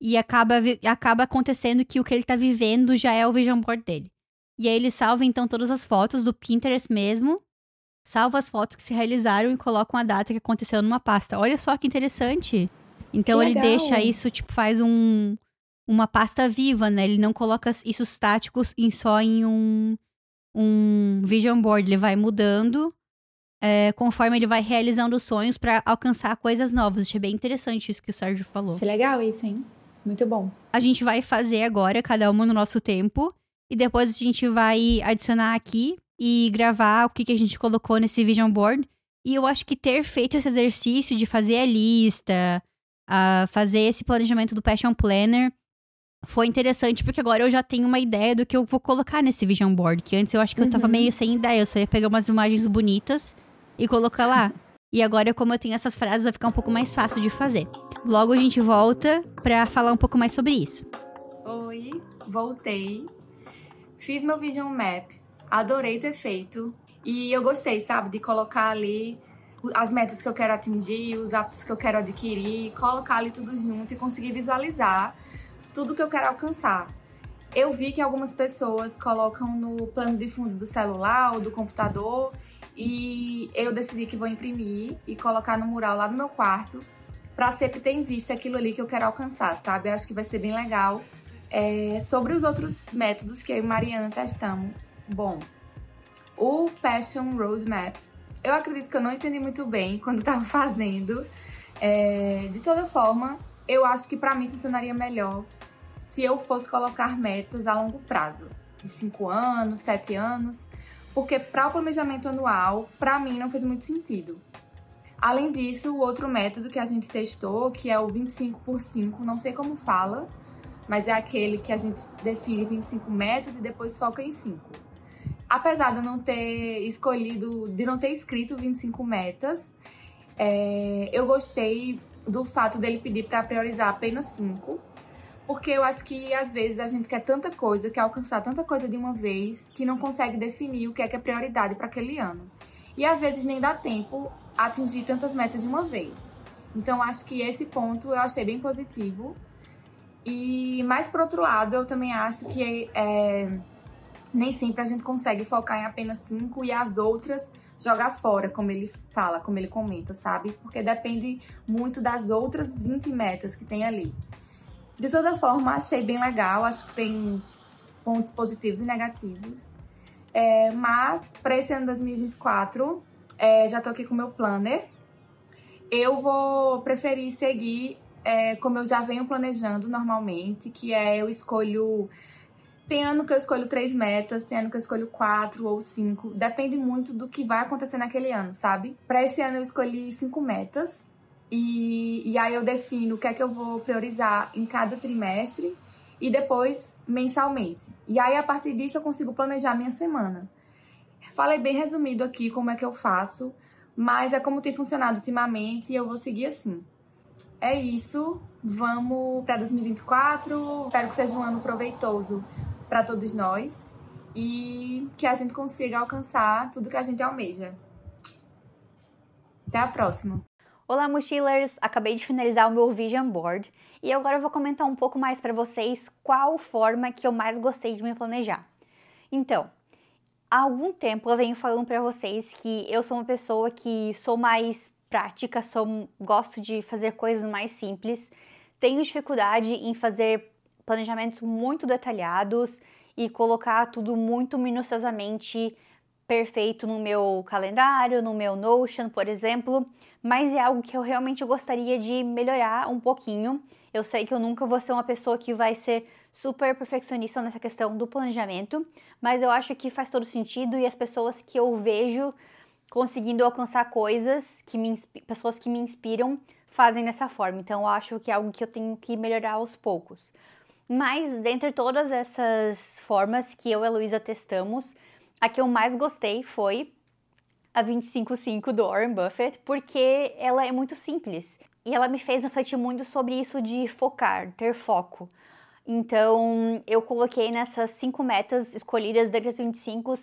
e acaba, acaba acontecendo que o que ele tá vivendo já é o vision board dele. E aí ele salva então todas as fotos do Pinterest mesmo, salva as fotos que se realizaram e coloca uma data que aconteceu numa pasta. Olha só que interessante. Então que ele deixa isso, tipo, faz um uma pasta viva, né? Ele não coloca isso estáticos em só em um um vision board, ele vai mudando é, conforme ele vai realizando os sonhos para alcançar coisas novas. Achei bem interessante isso que o Sérgio falou. Achei legal isso, hein? Muito bom. A gente vai fazer agora, cada uma no nosso tempo. E depois a gente vai adicionar aqui e gravar o que, que a gente colocou nesse vision board. E eu acho que ter feito esse exercício de fazer a lista, uh, fazer esse planejamento do Passion Planner, foi interessante, porque agora eu já tenho uma ideia do que eu vou colocar nesse vision board. Que antes eu acho que uhum. eu tava uhum. meio sem ideia, eu só ia pegar umas imagens bonitas e colocar lá. E agora, como eu tenho essas frases, vai ficar um pouco mais fácil de fazer. Logo a gente volta para falar um pouco mais sobre isso. Oi, voltei. Fiz meu Vision Map, adorei ter feito. E eu gostei, sabe, de colocar ali as metas que eu quero atingir, os hábitos que eu quero adquirir, colocar ali tudo junto e conseguir visualizar tudo que eu quero alcançar. Eu vi que algumas pessoas colocam no plano de fundo do celular ou do computador e eu decidi que vou imprimir e colocar no mural lá no meu quarto para sempre ter em vista aquilo ali que eu quero alcançar, sabe? Eu acho que vai ser bem legal. É, sobre os outros métodos que eu e Mariana testamos. Bom, o Passion Roadmap, eu acredito que eu não entendi muito bem [LAUGHS] quando estava fazendo. É, de toda forma, eu acho que para mim funcionaria melhor se eu fosse colocar metas a longo prazo, de 5 anos, 7 anos, porque para o planejamento anual, para mim não fez muito sentido. Além disso, o outro método que a gente testou, que é o 25 por 5, não sei como fala, mas é aquele que a gente define 25 metas e depois foca em 5. Apesar de eu não ter escolhido, de não ter escrito 25 metas, é, eu gostei do fato dele pedir para priorizar apenas 5, porque eu acho que às vezes a gente quer tanta coisa, quer alcançar tanta coisa de uma vez, que não consegue definir o que é que é prioridade para aquele ano. E às vezes nem dá tempo atingir tantas metas de uma vez. Então acho que esse ponto eu achei bem positivo. E mais por outro lado, eu também acho que é, nem sempre a gente consegue focar em apenas cinco e as outras jogar fora, como ele fala, como ele comenta, sabe? Porque depende muito das outras 20 metas que tem ali. De toda forma, achei bem legal, acho que tem pontos positivos e negativos. É, mas para esse ano 2024, é, já tô aqui com o meu planner. Eu vou preferir seguir é, como eu já venho planejando normalmente, que é eu escolho Tem ano que eu escolho três metas, tem ano que eu escolho quatro ou cinco. Depende muito do que vai acontecer naquele ano, sabe? Para esse ano eu escolhi cinco metas. E, e aí eu defino o que é que eu vou priorizar em cada trimestre e depois mensalmente. E aí a partir disso eu consigo planejar minha semana. Falei bem resumido aqui como é que eu faço, mas é como tem funcionado ultimamente e eu vou seguir assim. É isso, vamos para 2024. Espero que seja um ano proveitoso para todos nós e que a gente consiga alcançar tudo que a gente almeja. Até a próxima! Olá, mochilers! Acabei de finalizar o meu Vision Board e agora eu vou comentar um pouco mais para vocês qual forma que eu mais gostei de me planejar. Então, há algum tempo eu venho falando para vocês que eu sou uma pessoa que sou mais prática, sou, gosto de fazer coisas mais simples, tenho dificuldade em fazer planejamentos muito detalhados e colocar tudo muito minuciosamente perfeito no meu calendário, no meu Notion, por exemplo, mas é algo que eu realmente gostaria de melhorar um pouquinho. Eu sei que eu nunca vou ser uma pessoa que vai ser super perfeccionista nessa questão do planejamento, mas eu acho que faz todo sentido e as pessoas que eu vejo conseguindo alcançar coisas que me pessoas que me inspiram fazem dessa forma. Então eu acho que é algo que eu tenho que melhorar aos poucos. Mas, dentre todas essas formas que eu e a Luísa testamos, a que eu mais gostei foi a 255 do Warren Buffett, porque ela é muito simples. E ela me fez refletir muito sobre isso de focar, ter foco. Então, eu coloquei nessas cinco metas escolhidas das 25,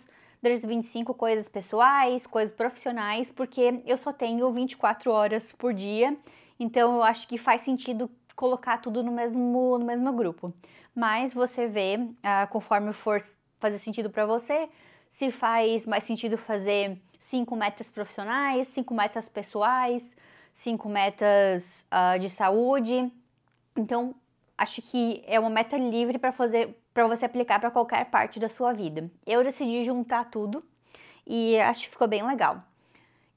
das 25 coisas pessoais, coisas profissionais, porque eu só tenho 24 horas por dia. Então, eu acho que faz sentido colocar tudo no mesmo, no mesmo grupo. Mas você vê, ah, conforme for fazer sentido para você, se faz mais sentido fazer cinco metas profissionais, cinco metas pessoais, cinco metas uh, de saúde. Então, acho que é uma meta livre para fazer para você aplicar para qualquer parte da sua vida. Eu decidi juntar tudo e acho que ficou bem legal.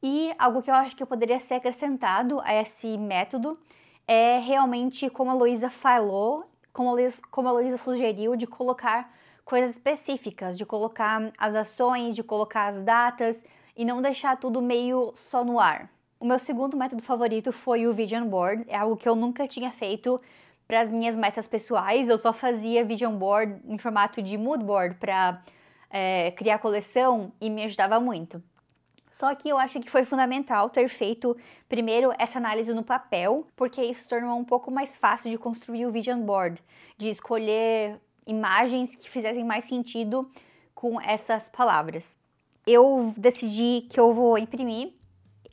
E algo que eu acho que poderia ser acrescentado a esse método é realmente como a Luísa falou, como a Luísa, como a Luísa sugeriu, de colocar coisas específicas, de colocar as ações, de colocar as datas e não deixar tudo meio só no ar. O meu segundo método favorito foi o Vision Board, é algo que eu nunca tinha feito para as minhas metas pessoais, eu só fazia Vision Board em formato de Mood Board para é, criar coleção e me ajudava muito. Só que eu acho que foi fundamental ter feito primeiro essa análise no papel, porque isso tornou um pouco mais fácil de construir o vision board, de escolher imagens que fizessem mais sentido com essas palavras. Eu decidi que eu vou imprimir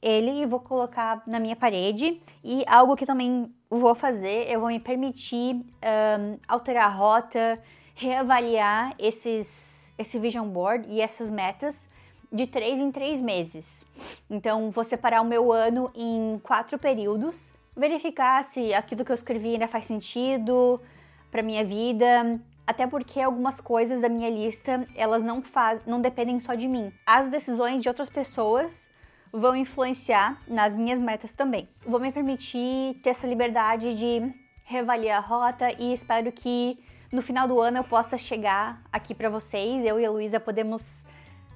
ele e vou colocar na minha parede. E algo que também vou fazer, eu vou me permitir um, alterar a rota, reavaliar esses, esse vision board e essas metas de três em três meses. Então, vou separar o meu ano em quatro períodos, verificar se aquilo que eu escrevi ainda faz sentido para minha vida, até porque algumas coisas da minha lista, elas não faz, não dependem só de mim. As decisões de outras pessoas vão influenciar nas minhas metas também. Vou me permitir ter essa liberdade de reavaliar a rota e espero que no final do ano eu possa chegar aqui para vocês, eu e a Luísa podemos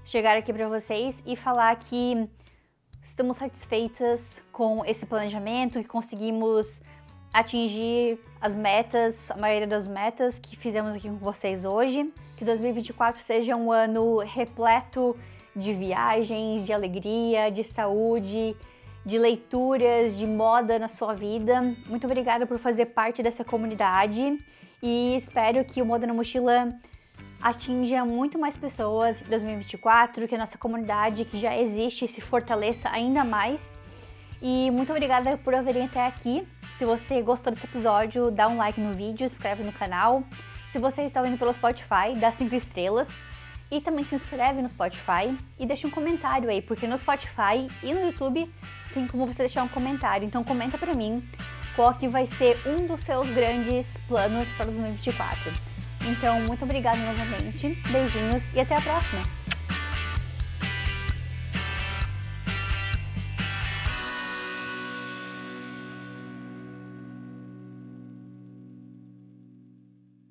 chegar aqui para vocês e falar que estamos satisfeitas com esse planejamento, que conseguimos atingir as metas, a maioria das metas que fizemos aqui com vocês hoje. Que 2024 seja um ano repleto de viagens, de alegria, de saúde, de leituras, de moda na sua vida. Muito obrigada por fazer parte dessa comunidade e espero que o Moda na Mochila atinja muito mais pessoas em 2024, que a nossa comunidade que já existe se fortaleça ainda mais. E muito obrigada por haverem até aqui. Se você gostou desse episódio, dá um like no vídeo, se inscreve no canal. Se você está ouvindo pelo Spotify, dá 5 estrelas. E também se inscreve no Spotify e deixa um comentário aí, porque no Spotify e no YouTube tem como você deixar um comentário. Então comenta pra mim qual que vai ser um dos seus grandes planos para 2024. Então, muito obrigada novamente, beijinhos e até a próxima!